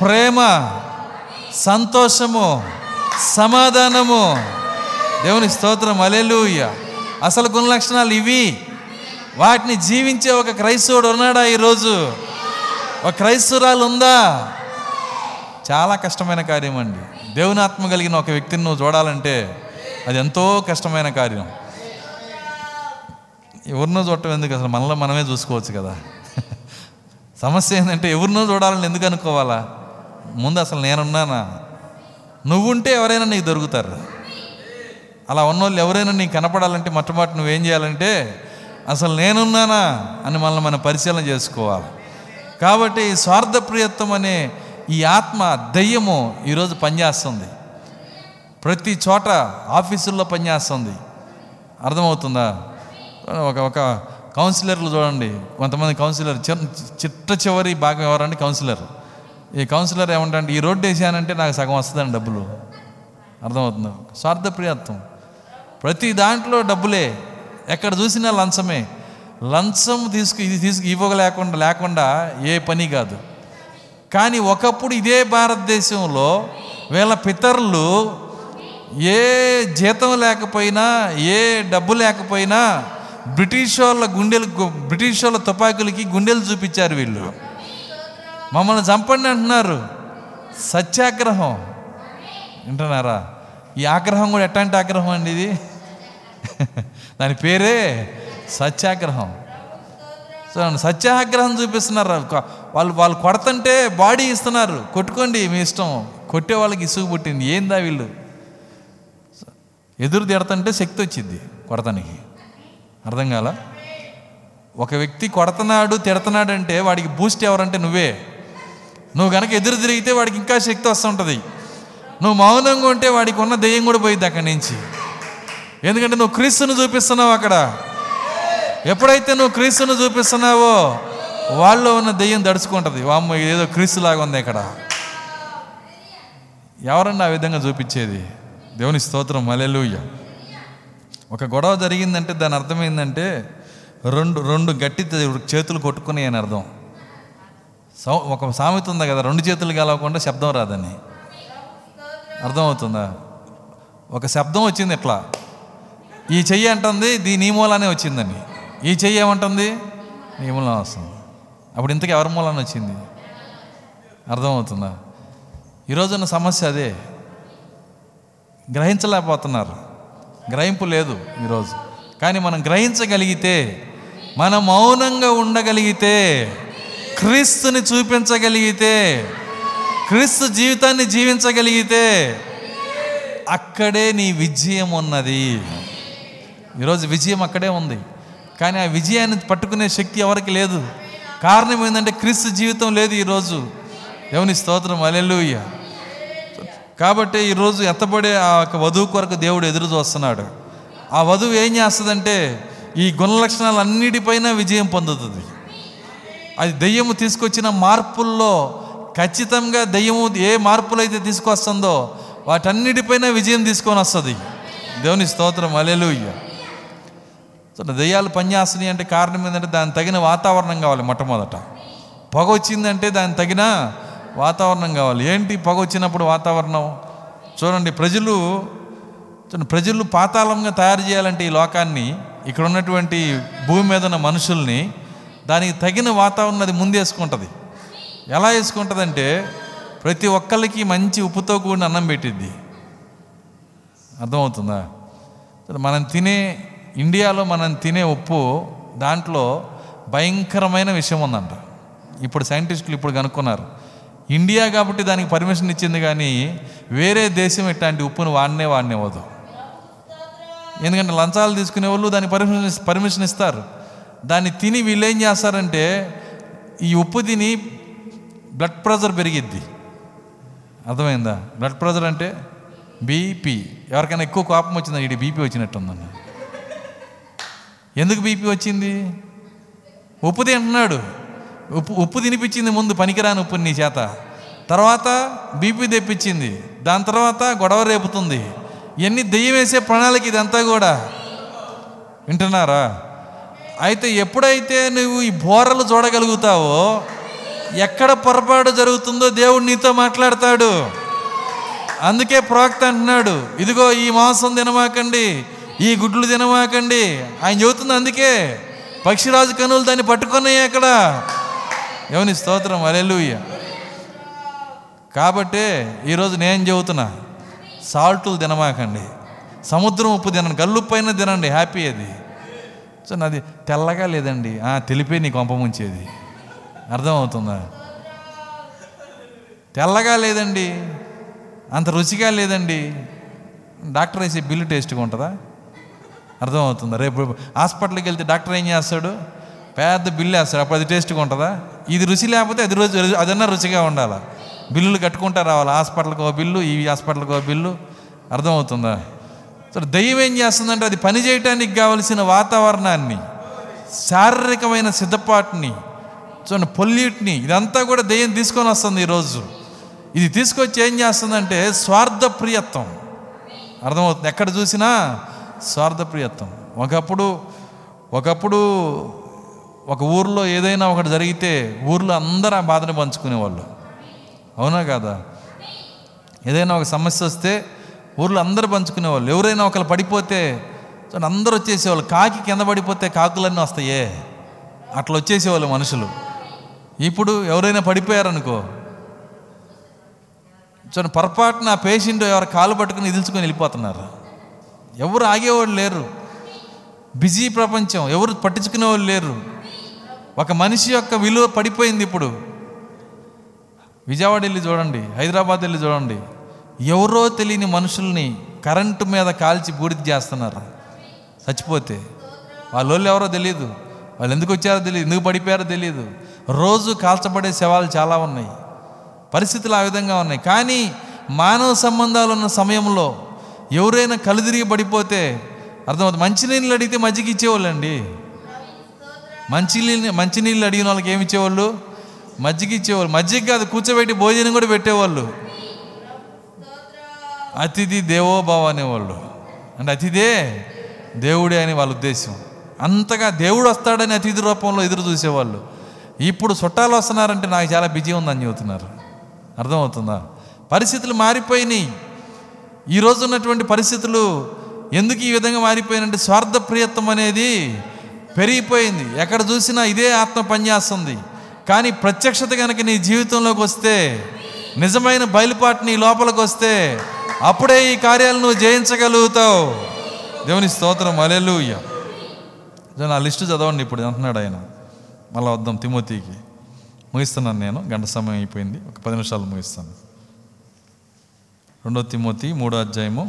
ప్రేమ సంతోషము సమాధానము. దేవుని స్తోత్రం అలెలుయ్య అసలు గుణ లక్షణాలు ఇవి. వాటిని జీవించే ఒక క్రైస్తవుడు ఉన్నాడా ఈరోజు? ఒక క్రైస్తవురాలు ఉందా? చాలా కష్టమైన కార్యం అండి. దేవుని ఆత్మ కలిగిన ఒక వ్యక్తిని నువ్వు చూడాలంటే అది ఎంతో కష్టమైన కార్యం. ఎవరినో చూడటం ఎందుకు? అసలు మనలో మనమే చూసుకోవచ్చు కదా. సమస్య ఏంటంటే ఎవరినో చూడాలని ఎందుకు అనుకోవాలా? ముందు అసలు నేనున్నానా? నువ్వుంటే ఎవరైనా నీకు దొరుకుతారు. అలా ఉన్నోళ్ళు ఎవరైనా నీకు కనపడాలంటే మొట్టమొదటి నువ్వేం చేయాలంటే అసలు నేనున్నానా అని మనల్ని మనం పరిశీలన చేసుకోవాలి. కాబట్టి స్వార్థప్రియత్వం అనే ఈ ఆత్మ దయ్యము ఈరోజు పనిచేస్తుంది. ప్రతి చోట ఆఫీసుల్లో పనిచేస్తుంది. అర్థమవుతుందా? ఒక ఒక కౌన్సిలర్లు చూడండి. కొంతమంది కౌన్సిలర్ చిట్ట చివరి భాగం ఎవరండి? కౌన్సిలర్. ఈ కౌన్సిలర్ ఏమంటే ఈ రోడ్డు వేసానంటే నాకు సగం వస్తుందండి డబ్బులు. అర్థమవుతుందా? స్వార్థప్రియత్వం ప్రతి దాంట్లో డబ్బులే. ఎక్కడ చూసినా లంచమే. లంచం తీసుకు ఇది తీసుకు ఇవ్వక లేకుండా లేకుండా ఏ పని కాదు. కానీ ఒకప్పుడు ఇదే భారతదేశంలో వీళ్ళ పితరులు ఏ జీతం లేకపోయినా ఏ డబ్బు లేకపోయినా బ్రిటిష్ వాళ్ళ గుండెలు బ్రిటిష్ వాళ్ళ తుపాకులకి గుండెలు చూపించారు వీళ్ళు. మమ్మల్ని చంపండి అంటున్నారు. సత్యాగ్రహం. వింటున్నారా? ఈ ఆగ్రహం కూడా ఎట్లాంటి ఆగ్రహం అండి ఇది? దాని పేరే సత్యాగ్రహం. సత్యాగ్రహం చూపిస్తున్నారు వాళ్ళు వాళ్ళు కొడతంటే బాడీ ఇస్తున్నారు. కొట్టుకోండి మీ ఇష్టం. కొట్టే వాళ్ళకి ఇసుగు పుట్టింది. ఏందా వీళ్ళు? ఎదురు తిడతంటే శక్తి వచ్చింది కొడతానికి. అర్థం కాల? ఒక వ్యక్తి కొడుతున్నాడు తిడుతున్నాడు అంటే వాడికి బూస్ట్ ఎవరంటే నువ్వే. నువ్వు కనుక ఎదురు తిరిగితే వాడికి ఇంకా శక్తి వస్తుంటుంది నువ్వు మౌనంగా ఉంటే వాడికి ఉన్న దెయ్యం కూడా పోయింది అక్కడి నుంచి. ఎందుకంటే నువ్వు క్రీస్తును చూపిస్తున్నావు అక్కడ. ఎప్పుడైతే నువ్వు క్రీస్తును చూపిస్తున్నావో వాళ్ళలో ఉన్న దెయ్యం దడుచుకుంటుంది. వామ్మ ఏదో క్రీస్తులాగా ఉంది ఇక్కడ. ఎవరన్నా ఆ విధంగా చూపించేది? దేవుని స్తోత్రం మలెలుయ్య ఒక గొడవ జరిగిందంటే దాని అర్థం ఏంటంటే రెండు రెండు గట్టి చేతులు కొట్టుకుని అని అర్థం. సౌ ఒక సామెత ఉంది కదా రెండు చేతులు కలవకుండా శబ్దం రాదని. అర్థమవుతుందా? ఒక శబ్దం వచ్చింది ఇట్లా. ఈ చెయ్యి అంటుంది దీని ఈ మూలానే వచ్చిందని. ఈ చెయ్యి ఏమంటుంది? నీ మూలం వస్తుంది. అప్పుడు ఇంతకు ఎవరి మూలన వచ్చింది? అర్థమవుతుందా? ఈరోజున్న సమస్య అదే. గ్రహించలేకపోతున్నారు. గ్రహింపు లేదు ఈరోజు. కానీ మనం గ్రహించగలిగితే మనం మౌనంగా ఉండగలిగితే క్రీస్తుని చూపించగలిగితే క్రీస్తు జీవితాన్ని జీవించగలిగితే అక్కడే నీ విజయం ఉన్నది. ఈరోజు విజయం అక్కడే ఉంది. కానీ ఆ విజయాన్ని పట్టుకునే శక్తి ఎవరికి లేదు. కారణం ఏంటంటే క్రీస్తు జీవితం లేదు ఈరోజు. దేవుని స్తోత్రం అలెలుయ్య కాబట్టి ఈరోజు ఎత్తబడే ఆ యొక్క వధువు కొరకు దేవుడు ఎదురు చూస్తున్నాడు. ఆ వధువు ఏం చేస్తుందంటే ఈ గుణ లక్షణాలు అన్నిటిపైన విజయం పొందుతుంది. అది దెయ్యము తీసుకొచ్చిన మార్పుల్లో ఖచ్చితంగా దెయ్యము ఏ మార్పులు అయితే తీసుకొస్తుందో వాటన్నిటిపైన విజయం తీసుకొని వస్తుంది. దేవుని స్తోత్రం అలెలుయ్య సో దెయ్యాలు పనిచేస్తున్నాయి అంటే కారణం ఏంటంటే దానికి తగిన వాతావరణం కావాలి మొట్టమొదట. పొగ వచ్చిందంటే దానికి తగిన వాతావరణం కావాలి. ఏంటి పొగ వచ్చినప్పుడు వాతావరణం? చూడండి ప్రజలు చూడండి ప్రజలు పాతాళంగా తయారు చేయాలంటే ఈ లోకాన్ని ఇక్కడ ఉన్నటువంటి భూమి మీద ఉన్న మనుషుల్ని దానికి తగిన వాతావరణం అది ముందేసుకుంటుంది ఎలా వేసుకుంటుందంటే ప్రతి ఒక్కరికి మంచి ఉప్పుతో కూడిన అన్నం పెట్టిద్ది. అర్థమవుతుందా? మనం తినే ఇండియాలో మనం తినే ఉప్పు దాంట్లో భయంకరమైన విషయం ఉందంట. ఇప్పుడు సైంటిస్టులు ఇప్పుడు కనుక్కున్నారు. ఇండియా కాబట్టి దానికి పర్మిషన్ ఇచ్చింది కానీ వేరే దేశం ఇట్లాంటి ఉప్పును వాడినే వాడినేవద్దు ఎందుకంటే లంచాలు తీసుకునే వాళ్ళు దానికి పర్మిషన్ పర్మిషన్ ఇస్తారు. దాన్ని తిని వీళ్ళు ఏం చేస్తారంటే ఈ ఉప్పు తిని బ్లడ్ ప్రెషర్ పెరిగిద్ది. అర్థమైందా? బ్లడ్ ప్రెషర్ అంటే బీపీ. ఎవరికైనా ఎక్కువ కోపం వచ్చిందా? ఇది బీపీ వచ్చినట్టుందండి ఎందుకు బీపీ వచ్చింది? ఉప్పు తింటున్నాడు. ఉప్పు ఉప్పు తినిపించింది ముందు పనికిరాని ఉప్పు నీ చేత. తర్వాత బీపీ తెప్పించింది. దాని తర్వాత గొడవ రేపుతుంది. ఇవన్నీ దెయ్యం వేసే ప్రణాళిక ఇదంతా కూడా? వింటున్నారా? అయితే ఎప్పుడైతే నువ్వు ఈ బోరలు చూడగలుగుతావో ఎక్కడ పొరపాటు జరుగుతుందో దేవుడు నీతో మాట్లాడతాడు. అందుకే ప్రోక్త అంటున్నాడు ఇదిగో ఈ మాంసం తినమాకండి. ఈ గుడ్లు తినమాకండి. ఆయన చెబుతుంది అందుకే. పక్షిరాజు కనులు దాన్ని పట్టుకున్నాయి అక్కడ. ఎవని స్తోత్రం. అలెలుయ్య కాబట్టి ఈరోజు నేను చెబుతున్నా సాల్టులు తినమాకండి. సముద్రం ఉప్పు తినండి. గల్లుప్పు అయినా తినండి. హ్యాపీ అది. సో నాది తెల్లగా లేదండి. తెలిపే నీ కొంప ముంచేది. అర్థమవుతుందా? తెల్లగా లేదండి. అంత రుచిగా లేదండి. డాక్టర్ వేసే బిల్లు టేస్ట్గా ఉంటుందా? అర్థమవుతుందా. రేపు హాస్పిటల్కి వెళ్తే డాక్టర్ ఏం చేస్తాడు? పెద్ద బిల్లు వేస్తాడు. అప్పుడు అది టేస్ట్గా ఉంటుందా? ఇది రుచి లేకపోతే అది రోజు అదన్నా రుచిగా ఉండాలి? బిల్లులు కట్టుకుంటా రావాలి? హాస్పిటల్కి ఓ బిల్లు ఈ హాస్పిటల్కి ఒక బిల్లు? అర్థమవుతుందా? సో దయ్యం ఏం చేస్తుందంటే అది పని చేయడానికి కావలసిన వాతావరణాన్ని శారీరకమైన సిద్ధపాటుని చూడండి పొల్యూట్ని ఇదంతా కూడా దయ్యం తీసుకొని వస్తుంది ఈరోజు ఇది తీసుకొచ్చి ఏం చేస్తుందంటే స్వార్థ ప్రియత్వం అర్థమవుతుంది. ఎక్కడ చూసినా స్వార్థప్రియత్వం. ఒకప్పుడు ఒకప్పుడు ఒక ఊర్లో ఏదైనా ఒకటి జరిగితే ఊర్లో అందరూ ఆ బాధను పంచుకునేవాళ్ళు. అవునా కాదా? ఏదైనా ఒక సమస్య వస్తే ఊర్లో అందరూ పంచుకునేవాళ్ళు. ఎవరైనా ఒకరు పడిపోతే అందరూ వచ్చేసేవాళ్ళు. కాకి కింద పడిపోతే కాకులన్నీ వస్తాయే. అట్లా వచ్చేసేవాళ్ళు మనుషులు. ఇప్పుడు ఎవరైనా పడిపోయారనుకో చూడండి పొరపాటున ఆ పేషెంట్ ఎవరు కాలు పట్టుకుని ఇదిల్చుకొని వెళ్ళిపోతున్నారు. ఎవరు ఆగేవాళ్ళు లేరు. బిజీ ప్రపంచం ఎవరు పట్టించుకునే వాళ్ళు లేరు. ఒక మనిషి యొక్క విలువ పడిపోయింది ఇప్పుడు. విజయవాడ వెళ్ళి చూడండి హైదరాబాద్ వెళ్ళి చూడండి. ఎవరో తెలియని మనుషుల్ని కరెంటు మీద కాల్చి బూడిద చేస్తున్నారు? చచ్చిపోతే. వాళ్ళోళ్ళు ఎవరో తెలియదు వాళ్ళు ఎందుకు వచ్చారో తెలియదు ఎందుకు పడిపోయారో తెలియదు రోజు కాల్చబడే శవాలు చాలా ఉన్నాయి. పరిస్థితులు ఆ విధంగా ఉన్నాయి. కానీ మానవ సంబంధాలు ఉన్న సమయంలో ఎవరైనా కలుదిరిగి పడిపోతే అర్థమవుతుంది. మంచినీళ్ళు అడిగితే మజ్జిగ ఇచ్చేవాళ్ళండి. మంచినీళ్ళు మంచినీళ్ళు అడిగిన వాళ్ళకి ఏమి ఇచ్చేవాళ్ళు? మజ్జిగ ఇచ్చేవాళ్ళు. మజ్జిగ కాదు కూర్చోబెట్టి భోజనం కూడా పెట్టేవాళ్ళు. అతిథి దేవోభావ అనేవాళ్ళు. అంటే అతిథే దేవుడే అని వాళ్ళ ఉద్దేశం. అంతగా దేవుడు వస్తాడని అతిథి రూపంలో ఎదురు చూసేవాళ్ళు. ఇప్పుడు చుట్టాలు వస్తున్నారంటే నాకు చాలా బిజీ ఉందని చెబుతున్నారు. అర్థమవుతుందా? పరిస్థితులు మారిపోయినాయి. ఈరోజు ఉన్నటువంటి పరిస్థితులు ఎందుకు ఈ విధంగా మారిపోయినంటే స్వార్థ ప్రియత్వం అనేది పెరిగిపోయింది. ఎక్కడ చూసినా ఇదే ఆత్మ పనిచేస్తుంది. కానీ ప్రత్యక్షత కనుక నీ జీవితంలోకి వస్తే నిజమైన బయలుపాటు నీ లోపలికి వస్తే అప్పుడే ఈ కార్యాలను నువ్వు జయించగలుగుతావు. దేవుని స్తోత్రం. అలెలుయ్య నా లిస్టు చదవండి ఇప్పుడు. అంటున్నాడు ఆయన. మళ్ళీ వద్దాం తిమోతికి. ముగిస్తున్నాను నేను. గంట సమయం అయిపోయింది. ఒక పది నిమిషాలు ముగిస్తాను. రెండో తిమోతి మూడో అధ్యాయము.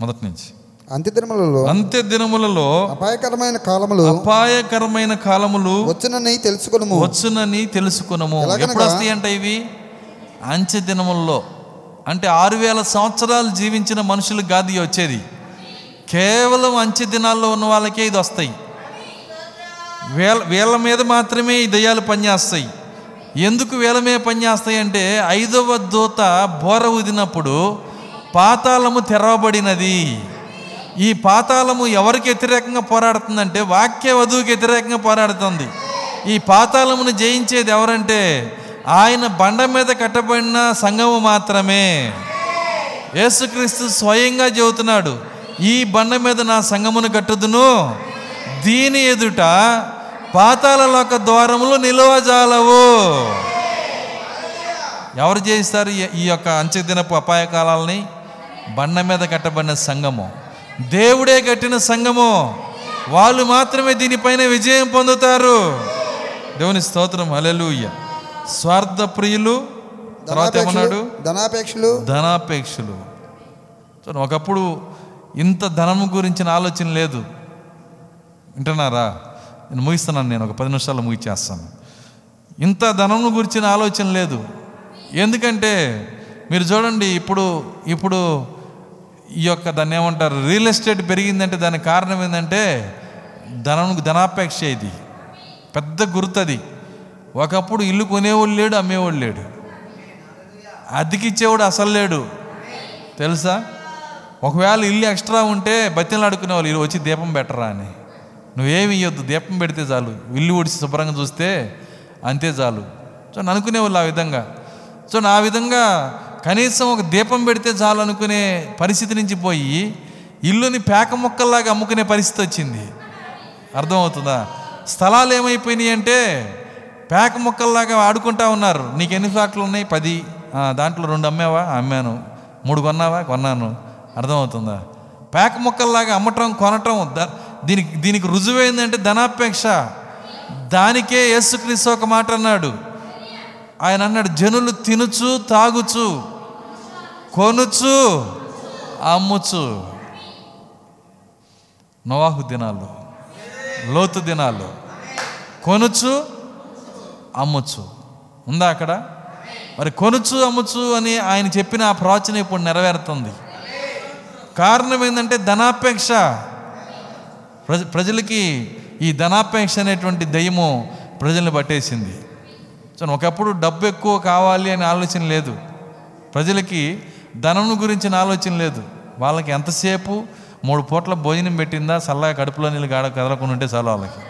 మొదటి నుంచి. అంత్యదినములలో అంత్య దినములలో అపాయకరమైన కాలములు అపాయకరమైన కాలములు వచ్చునని తెలుసుకొనుము. వచ్చునని తెలుసుకునము? ఎప్పుడు వస్తాయి అంటే ఇవి? అంచె దినముల్లో అంటే ఆరు వేల సంవత్సరాలు జీవించిన మనుషులకు కాదు ఇవి వచ్చేది. కేవలం అంచె దినాల్లో ఉన్న వాళ్ళకే ఇది వస్తాయి. వీళ్ళ వీళ్ళ మీద మాత్రమే ఈ దయ్యాలు పనిచేస్తాయి. ఎందుకు వీళ్ళ మీద పనిచేస్తాయి అంటే ఐదవ దూత బోర ఊదినప్పుడు పాతాళము తెరవబడినది. ఈ పాతాళము ఎవరికి వ్యతిరేకంగా పోరాడుతుందంటే వాక్య వధువుకి వ్యతిరేకంగా పోరాడుతుంది. ఈ పాతాళమును జయించేది ఎవరంటే ఆయన బండ మీద కట్టబడిన సంఘము మాత్రమే. యేసుక్రీస్తు స్వయంగా చెబుతున్నాడు ఈ బండ మీద నా సంగమును కట్టుదును. దీని ఎదుట పాతాళలోక ద్వారములు నిలవజాలవు. ఎవరు చేయిస్తారు ఈ- యొక్క అంచెదినపు అపాయకాలని బండ మీద కట్టబడిన సంఘము. దేవుడే కట్టిన సంఘము. వాళ్ళు మాత్రమే దీనిపైన విజయం పొందుతారు. దేవుని స్తోత్రం హల్లెలూయా. స్వార్థ ప్రియులు తర్వాత ఏమన్నాడు? ధనాపేక్షలు. ధనాపేక్షలు. ఒకప్పుడు ఇంత ధనము గురించిన ఆలోచన లేదు. వింటున్నారా? నేను ముగిస్తున్నాను నేను ఒక పది నిమిషాలు ముగిచేస్తాను ఇంత ధనం గురించిన ఆలోచన లేదు. ఎందుకంటే మీరు చూడండి ఇప్పుడు ఇప్పుడు ఈ యొక్క దాన్ని ఏమంటారు? రియల్ ఎస్టేట్ పెరిగిందంటే దానికి కారణం ఏంటంటే ధనం ధనాపేక్ష ఇది. పెద్ద గుర్తది ఒకప్పుడు ఇల్లు కొనేవాళ్ళు లేడు అమ్మేవాళ్ళు లేడు. అద్దెకిచ్చేవాడు అసలు లేడు. తెలుసా? ఒకవేళ ఇల్లు ఎక్స్ట్రా ఉంటే బతిని అడుకునే వాళ్ళు వచ్చి దీపం బెటరా అని. నువ్వేమి ఇవ్వద్దు దీపం పెడితే చాలు. ఇల్లు ఊడిసి శుభ్రంగా చూస్తే అంతే చాలు. సో అనుకునేవాళ్ళు ఆ విధంగా. సో నా విధంగా కనీసం ఒక దీపం పెడితే చాలు అనుకునే పరిస్థితి నుంచి పోయి ఇల్లుని పేక ముక్కల్లాగా అమ్ముకునే పరిస్థితి వచ్చింది. అర్థమవుతుందా? స్థలాలు ఏమైపోయినాయి అంటే పేక ముక్కల్లాగా ఆడుకుంటా ఉన్నారు. నీకు ఎన్ని ఫ్లాట్లు ఉన్నాయి? పది. దాంట్లో రెండు అమ్మావా? అమ్మాను. మూడు కొన్నావా? కొన్నాను. అర్థమవుతుందా? పేక ముక్కల్లాగా అమ్మటం కొనటం దీనికి దీనికి రుజువు ఏంటంటే ధనాపేక్ష. దానికే యేసుక్రీస్తు ఒక మాట అన్నాడు. ఆయన అన్నాడు జనులు తినుచు తాగుచు కొనుచు అమ్ముచు. నోవాహు దినాలు లోతు దినాలు కొనుచు అమ్ముచు. ఉందా అక్కడ? మరి కొనుచు అమ్ముచు అని ఆయన చెప్పిన ఆ ప్రవచన ఇప్పుడు నెరవేరుతుంది. కారణం ఏంటంటే ధనాపేక్ష. ప్రజ ప్రజలకి ఈ ధనాపేక్ష అనేటువంటి దయ్యము ప్రజల్ని పట్టేసింది. సో ఒకప్పుడు డబ్బు ఎక్కువ కావాలి అనే ఆలోచన లేదు. ప్రజలకి ధనం గురించిన ఆలోచన లేదు. వాళ్ళకి ఎంతసేపు మూడు పూట్ల భోజనం పెట్టిందా చల్లగా కడుపులో నీళ్ళు గాడ కదలకుండా ఉంటే చాలు వాళ్ళకి.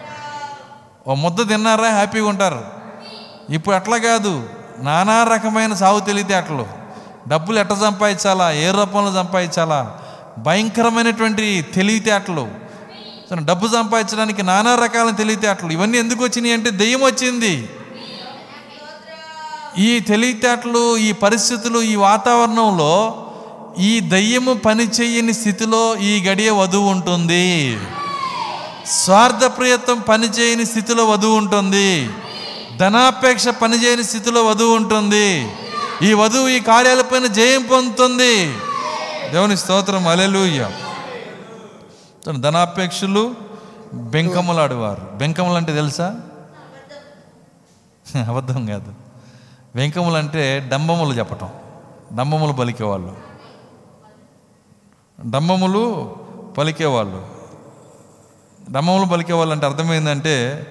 ఓ ముద్ద తిన్నారా హ్యాపీగా ఉంటారు? ఇప్పుడు అట్లా కాదు. నానా రకమైన సాగు తెలివితేటలు డబ్బులు ఎట్ట సంపాదించాలా ఏ రూపంలో సంపాదించాలా? భయంకరమైనటువంటి తెలివితేటలు తను డబ్బు సంపాదించడానికి నానా రకాల తెలివితేటలు ఇవన్నీ ఎందుకు వచ్చినాయి అంటే దెయ్యం వచ్చింది. ఈ తెలివితేటలు ఈ పరిస్థితులు ఈ వాతావరణంలో ఈ దయ్యము పని చేయని స్థితిలో ఈ గడియ వధువు ఉంటుంది. స్వార్థప్రియత్వం పనిచేయని స్థితిలో వధువు ఉంటుంది. ధనాపేక్ష పనిచేయని స్థితిలో వధువు ఉంటుంది. ఈ వధువు ఈ కార్యాలపైన జయం పొందుతుంది. దేవుని స్తోత్రం. అలెలుయ్య ధనాపేక్షలు బెంకములాడేవారు. బెంకములు అంటే తెలుసా? <laughs> అబద్ధం కాదు. వెంకములు అంటే డంబములు చెప్పటం. డంబములు పలికేవాళ్ళు. డంబములు పలికేవాళ్ళు. డంబములు పలికేవాళ్ళు అంటే అర్థమైందంటే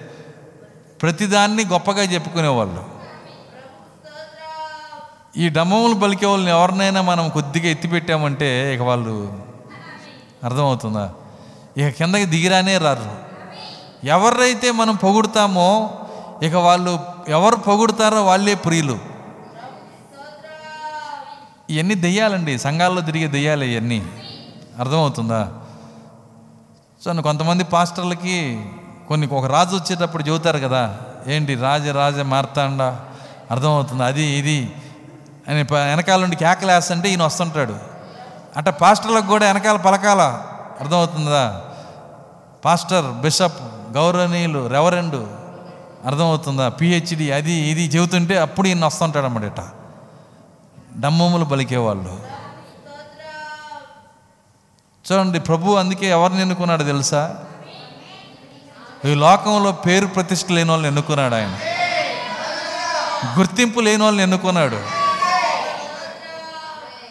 ప్రతిదాన్ని గొప్పగా చెప్పుకునేవాళ్ళు. ఈ డమ్మములు పలికే వాళ్ళని ఎవరినైనా మనం కొద్దిగా ఎత్తిపెట్టామంటే ఇక వాళ్ళు అర్థమవుతుందా? ఇక కిందకి దిగిరానే రారు. ఎవరైతే మనం పొగుడతామో ఇక వాళ్ళు ఎవరు పొగుడతారో వాళ్ళే ప్రియులు. ఇవన్నీ దెయ్యాలండి. సంఘాల్లో తిరిగే దెయ్యాలి ఇవన్నీ అర్థమవుతుందా? సో కొంతమంది పాస్టర్లకి కొన్ని ఒక రాజు వచ్చేటప్పుడు చెబుతారు కదా ఏంటి రాజ రాజ మార్తాండ? అర్థమవుతుంది? అది ఇది. అని వెనకాల నుండి కేకలేస్తుంటే ఈయన వస్తుంటాడు. అట్ట పాస్టర్లకు కూడా వెనకాల పలకాల. అర్థమవుతుందా? పాస్టర్ బిషప్ గౌరవనీయులు రెవరెండు అర్థమవుతుందా? పిహెచ్డి అది ఇది చెబుతుంటే అప్పుడు ఈయన వస్తుంటాడు అన్నమాట డమ్మములు బలికేవాళ్ళు. చూడండి ప్రభు అందుకే ఎవరిని ఎన్నుకున్నాడు తెలుసా? ఈ లోకంలో పేరు ప్రతిష్ట లేని వాళ్ళని ఎన్నుకున్నాడు ఆయన. గుర్తింపు లేని వాళ్ళని ఎన్నుకున్నాడు.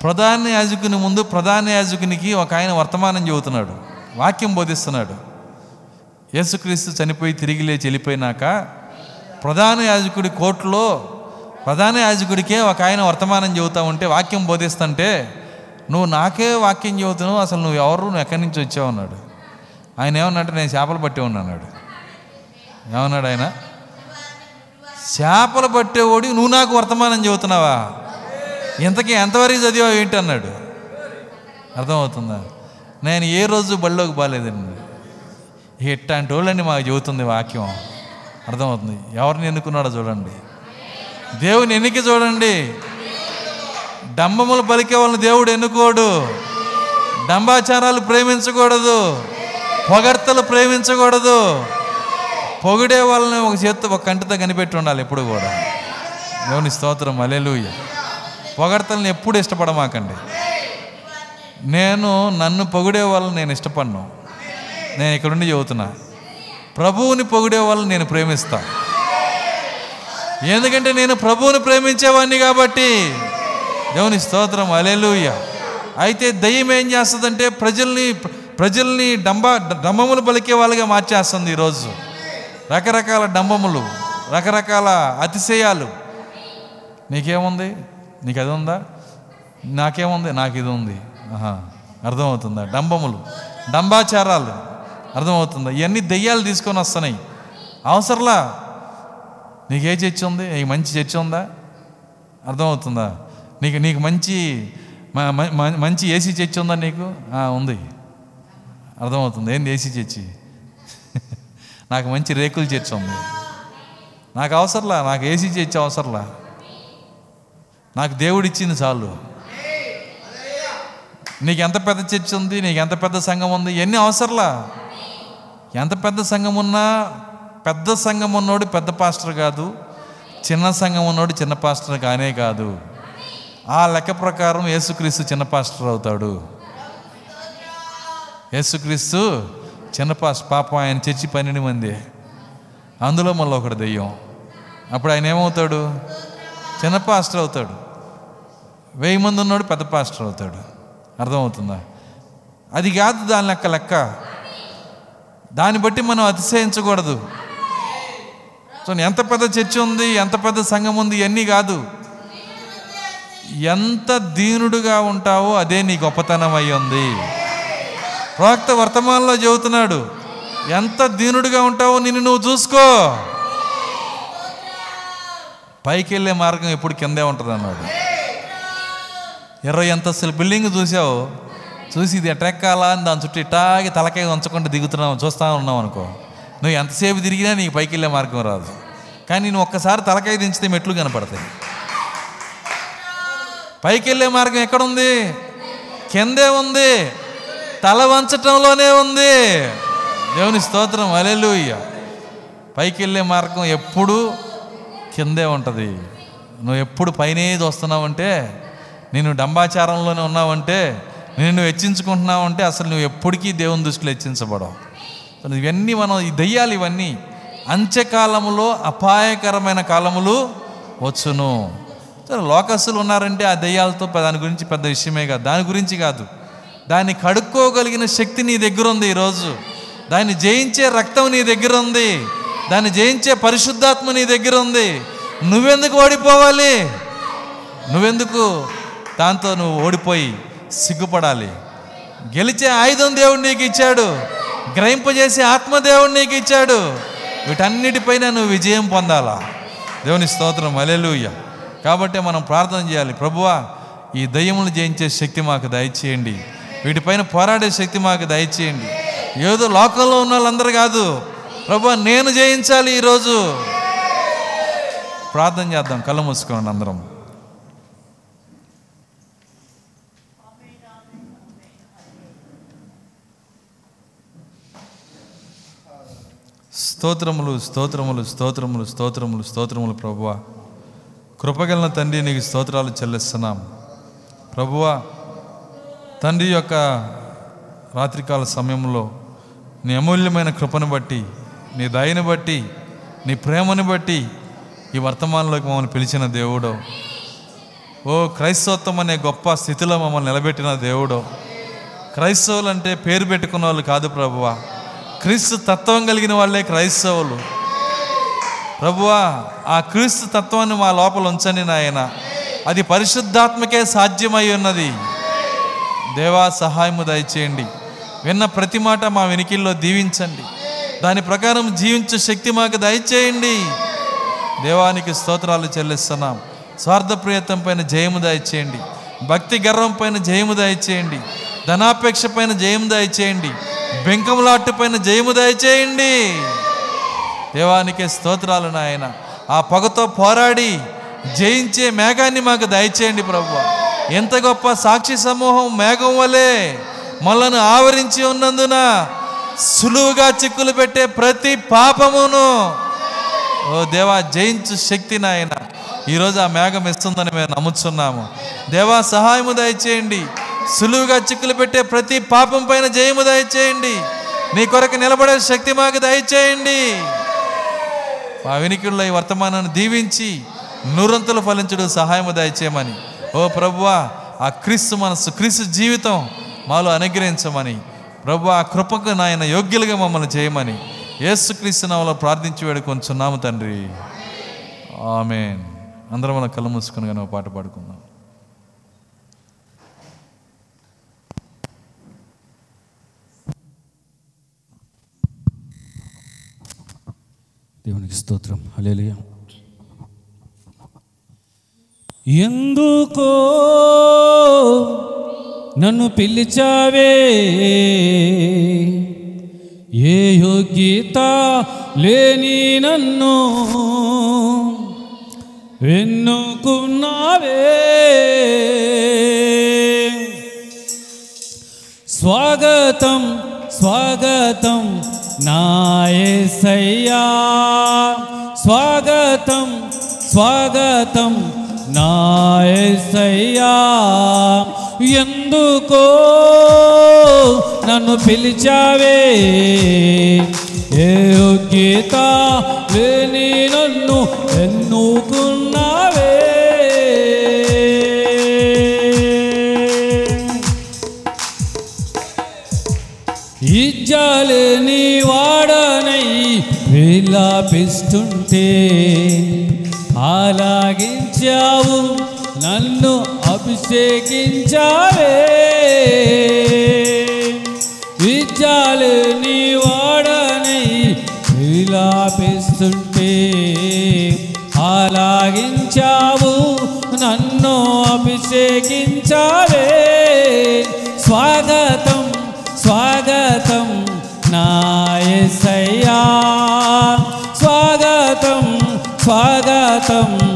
ప్రధాన యాజకుని ముందు ప్రధాన యాజకునికి ఒక ఆయన వర్తమానం చెబుతున్నాడు. వాక్యం బోధిస్తున్నాడు. యేసుక్రీస్తు చనిపోయి తిరిగి లేచి వెళ్ళిపోయినాక ప్రధాన యాజకుడి కోర్టులో ప్రధాన యాజకుడికే ఒక ఆయన వర్తమానం చెబుతా ఉంటే వాక్యం బోధిస్తుంటే నువ్వు నాకే వాక్యం చెబుతున్నావు అసలు నువ్వు ఎవరు? నువ్వు ఎక్కడి నుంచి వచ్చావు? అన్నాడు. ఆయన ఏమన్నాడు? నేను చేపలు పట్టి ఉన్నాడు ఏమన్నాడు ఆయన? చేపలు పట్టేవాడి నువ్వు నాకు వర్తమానం చెబుతున్నావా? ఇంతకీ ఎంతవరకు చదివావు ఏంటి అన్నాడు? అర్థమవుతుందా? నేను ఏ రోజు బళ్ళోకి బాగాలేదండి ఎట్టాంటి వాళ్ళని మాకు చెబుతుంది వాక్యం. అర్థమవుతుంది? ఎవరిని ఎన్నుకున్నాడో చూడండి. దేవుని ఎన్నిక చూడండి. డంబములు పలికే వాళ్ళని దేవుడు ఎన్నుకోడు. డంబాచారాలు ప్రేమించకూడదు. పొగడ్తలు ప్రేమించకూడదు. పొగిడే వాళ్ళని ఒక చేత్తో ఒక కంటితో కనిపెట్టి ఉండాలి ఎప్పుడు కూడా. దేవుని స్తోత్రం. అలెలుయ్య పొగడతలను ఎప్పుడు ఇష్టపడమాకండి. నేను నన్ను పొగిడే వాళ్ళని నేను ఇష్టపడను. నేను ఇక్కడుండి చెబుతున్నా ప్రభువుని పొగిడే వాళ్ళని నేను ప్రేమిస్తా. ఎందుకంటే నేను ప్రభువుని ప్రేమించేవాడిని కాబట్టి. దేవుని స్తోత్రం అలెలుయ్య అయితే దయ్యం ఏం చేస్తుందంటే ప్రజల్ని ప్రజల్ని డంబ డంబములు పలికే వాళ్ళగా మార్చేస్తుంది ఈరోజు. రకరకాల డంబములు రకరకాల అతిశయాలు. నీకేముంది? నీకు అది ఉందా నాకేముంది? నాకు ఇది ఉంది అర్థమవుతుందా? డంబములు. డంబాచారాలు. అర్థమవుతుందా? ఇవన్నీ దెయ్యాలు తీసుకొని వస్తున్నాయి. అవసరంలా? నీకు ఏ చర్చ ఉంది? నీకు మంచి చర్చ ఉందా? అర్థమవుతుందా? నీకు నీకు మంచి మ- మంచి ఏసీ చర్చ ఉందా నీకు? ఉంది. అర్థమవుతుంది. ఏంది ఏసీ చర్చి? <laughs> నాకు మంచి రేకుల చర్చ ఉంది. నాకు అవసరంలా? నాకు ఏసీ చర్చ అవసరంలా? నాకు దేవుడు ఇచ్చింది చాలు. నీకు ఎంత పెద్ద చర్చ ఉంది నీకు ఎంత పెద్ద సంఘం ఉంది ఎన్ని అవసరంలా? ఎంత పెద్ద సంఘం ఉన్నా పెద్ద సంఘం ఉన్నోడు పెద్ద పాస్టర్ కాదు చిన్న సంఘం ఉన్నోడు చిన్న పాస్టర్ కానే కాదు. ఆ లెక్క ప్రకారం యేసుక్రీస్తు చిన్న పాస్టర్ అవుతాడు. యేసుక్రీస్తు చిన్న పాస్టర్ పాపం ఆయన చర్చి పన్నెండు మంది. అందులో మళ్ళీ ఒకటి దెయ్యం. అప్పుడు ఆయన ఏమవుతాడు? చిన్న పాస్టర్ అవుతాడు. వెయ్యి మంది ఉన్నాడు పెద్ద పాస్టర్ అవుతాడు. అర్థమవుతుందా? అది కాదు దాని లెక్క లెక్క. దాన్ని బట్టి మనం అతిశయించకూడదు. సో ఎంత పెద్ద చర్చ ఉంది ఎంత పెద్ద సంఘం ఉంది ఇవన్నీ కాదు. ఎంత దీనుడుగా ఉంటావో అదే నీ గొప్పతనం అయి ఉంది. ప్రవక్త వర్తమానంలో చెబుతున్నాడు ఎంత దీనుడుగా ఉంటావో నిన్ను నువ్వు చూసుకో. పైకి వెళ్ళే మార్గం ఎప్పుడు కిందే ఉంటుంది అన్నాడు ఇరవై అంతస్తుల బిల్డింగ్ చూసావు? చూసి ఇది ఎటెక్కాలా అని దాని చుట్టూ ఇటాగి తలకాయ ఉంచకుండా దిగుతున్నావు చూస్తా ఉన్నావు అనుకో. నువ్వు ఎంతసేపు తిరిగినా నీకు పైకి వెళ్ళే మార్గం రాదు. కానీ నువ్వు ఒక్కసారి తలకాయ దించితే మెట్లు కనపడతాయి. పైకి వెళ్ళే మార్గం ఎక్కడుంది? కిందే ఉంది. తల వంచటంలోనే ఉంది. దేవుని స్తోత్రం అలెలుయ్య పైకి వెళ్ళే మార్గం ఎప్పుడు కిందే ఉంటుంది. నువ్వు ఎప్పుడు పైనే వస్తున్నావంటే నేను డంబాచారంలోనే ఉన్నావంటే నేను నువ్వు హెచ్చించుకుంటున్నావంటే అసలు నువ్వు ఎప్పటికీ దేవుని దృష్టిలో హెచ్చించబడవు. ఇవన్నీ మనం ఈ దయ్యాలు ఇవన్నీ అంత్యకాలములో అపాయకరమైన కాలములు వచ్చును. సరే లోకస్తులు ఉన్నారంటే ఆ దయ్యాలతో దాని గురించి పెద్ద విషయమే కాదు. దాని గురించి కాదు. దాన్ని కడుక్కోగలిగిన శక్తి నీ దగ్గర ఉంది ఈరోజు. దాన్ని జయించే రక్తం నీ దగ్గర ఉంది. దాన్ని జయించే పరిశుద్ధాత్మ నీ దగ్గర ఉంది. నువ్వెందుకు ఓడిపోవాలి? నువ్వెందుకు దాంతో నువ్వు ఓడిపోయి సిగ్గుపడాలి. గెలిచే ఆయుధం దేవుడు నీకు ఇచ్చాడు. గ్రహింపజేసే ఆత్మదేవుడు నీకు ఇచ్చాడు. వీటన్నిటిపైన నువ్వు విజయం పొందాలా? దేవుని స్తోత్రం. అలెలుయ్య కాబట్టి మనం ప్రార్థన చేయాలి. ప్రభువా ఈ దయ్యములు జయించే శక్తి మాకు దయచేయండి. వీటిపైన పోరాడే శక్తి మాకు దయచేయండి. ఏదో లోకంలో ఉన్న వాళ్ళందరూ కాదు. ప్రభు నేను జయించాలి ఈరోజు. ప్రార్థన చేద్దాం. కళ్ళు మూసుకోండి అందరం. స్తోత్రములు స్తోత్రములు స్తోత్రములు స్తోత్రములు స్తోత్రములు ప్రభువ. కృపగలన తండ్రి నీకు స్తోత్రాలు చెల్లిస్తున్నాం. ప్రభువ తండ్రి యొక్క రాత్రికాల సమయంలో నీ అమూల్యమైన కృపను బట్టి నీ దయని బట్టి నీ ప్రేమను బట్టి ఈ వర్తమానంలోకి మమ్మల్ని పిలిచిన దేవుడు. ఓ క్రైస్తవత్వం అనే గొప్ప స్థితిలో మమ్మల్ని నిలబెట్టిన దేవుడు. క్రైస్తవులు అంటే పేరు పెట్టుకున్న వాళ్ళు కాదు ప్రభువా. క్రీస్తు తత్వం కలిగిన వాళ్ళే క్రైస్తవులు. ప్రభువా ఆ క్రీస్తు తత్వాన్ని మా లోపల ఉంచండి నాయన. అది పరిశుద్ధాత్మకే సాధ్యమై ఉన్నది. దేవా సహాయము దయచేయండి. విన్న ప్రతి మాట మా వెనికిల్లో దీవించండి. దాని ప్రకారం జీవించే శక్తి మాకు దయచేయండి. దేవానికి స్తోత్రాలు చెల్లిస్తున్నాం. స్వార్థ ప్రయత్నం పైన జయము దయచేయండి. భక్తి గర్వం పైన జయము దయచేయండి. ధనాపేక్ష పైన జయము దయచేయండి. బెంకములాట్టు పైన జయము దయచేయండి. దేవానికి స్తోత్రాలు నాయన. ఆ పగతో పోరాడి జయించే మేఘాన్ని మాకు దయచేయండి ప్రభు ఎంత గొప్ప సాక్షి సమూహం మేఘం వలె మనలను ఆవరించి ఉన్నందున సులువుగా చిక్కులు పెట్టే ప్రతి పాపమును. ఓ దేవా జయించు శక్తి నాయన. ఈరోజు ఆ మేఘం ఇస్తుందని మేము నమ్ముతున్నాము దేవా సహాయము దయచేయండి. సులువుగా చిక్కులు పెట్టే ప్రతి పాపం పైన జయము దయచేయండి. నీ కొరకు నిలబడే శక్తి మాకు దయచేయండి. మా వినికిడిలో ఈ వర్తమానాన్ని దీవించి నూరంతలు ఫలించడం సహాయము దయచేయమని. ఓ ప్రభువా ఆ క్రీస్తు మనసు క్రీస్తు జీవితం మాలో అనుగ్రహించమని. ప్రభు ఆ కృపకు నాయన యోగ్యులుగా మమ్మల్ని చేయమని. యేసుక్రీస్తు నామలో ప్రార్థించి వేడుకొంచున్నాము తండ్రి. ఆమెన్. అందరం మన కళ్ళు మూసుకొని కానీ ఒక పాట పాడుకుందాం. దేవునికి స్తోత్రం. అలేలియ ఎందుకో నన్ను పిలిచావే? ఏ యోగ్యత లేని నన్ను వెన్నుకున్నావే? స్వాగతం స్వాగతం నాయసయ్యా స్వాగతం స్వాగతం నాయసయ్యా ఎందుకో నన్ను పిలిచావే? ఏ గీత లేని నిత్యాలు నీ వాడనై విలాపిస్తుంటే ఆలాగించావు నన్ను అభిషేకించావే. విద్యాలు నీ వాడనై విలాపిస్తుంటే ఆలాగించావు నన్ను అభిషేకించావే. స్వాగత स्वागतं नायसया स्वागतं स्वागतम्।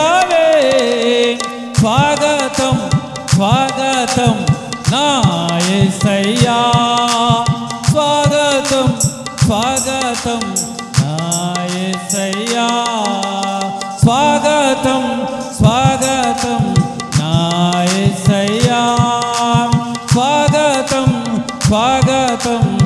യേശുവേ സ്വാഗതം സ്വാഗതം നായസയ്യ സ്വാഗതം സ്വാഗതം നായസയ്യ സ്വാഗതം സ്വാഗതം നായസയ്യ സ്വാഗതം സ്വാഗതം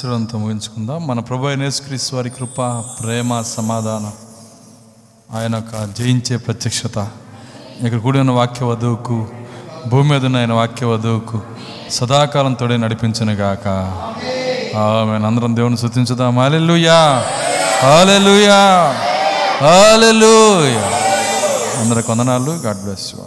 ఆశీర్వాదంతో ముగించుకుందాం. మన ప్రభు యేసుక్రీస్తు వారి కృప ప్రేమ సమాధానం ఆయన యొక్క జయించే ప్రత్యక్షత. ఇక్కడ కూడిన వాక్య వధువుకు భూమి మీద ఉన్న ఆయన వాక్య వధువుకు సదాకాలం తోడే నడిపించనుగాక ఆమె అందరం దేవుని శృతించుదాం హాలెలుయా హాలెలుయా హాలెలుయా అందరికి కొందనాళ్ళు గాడ్ బ్లెస్ యూ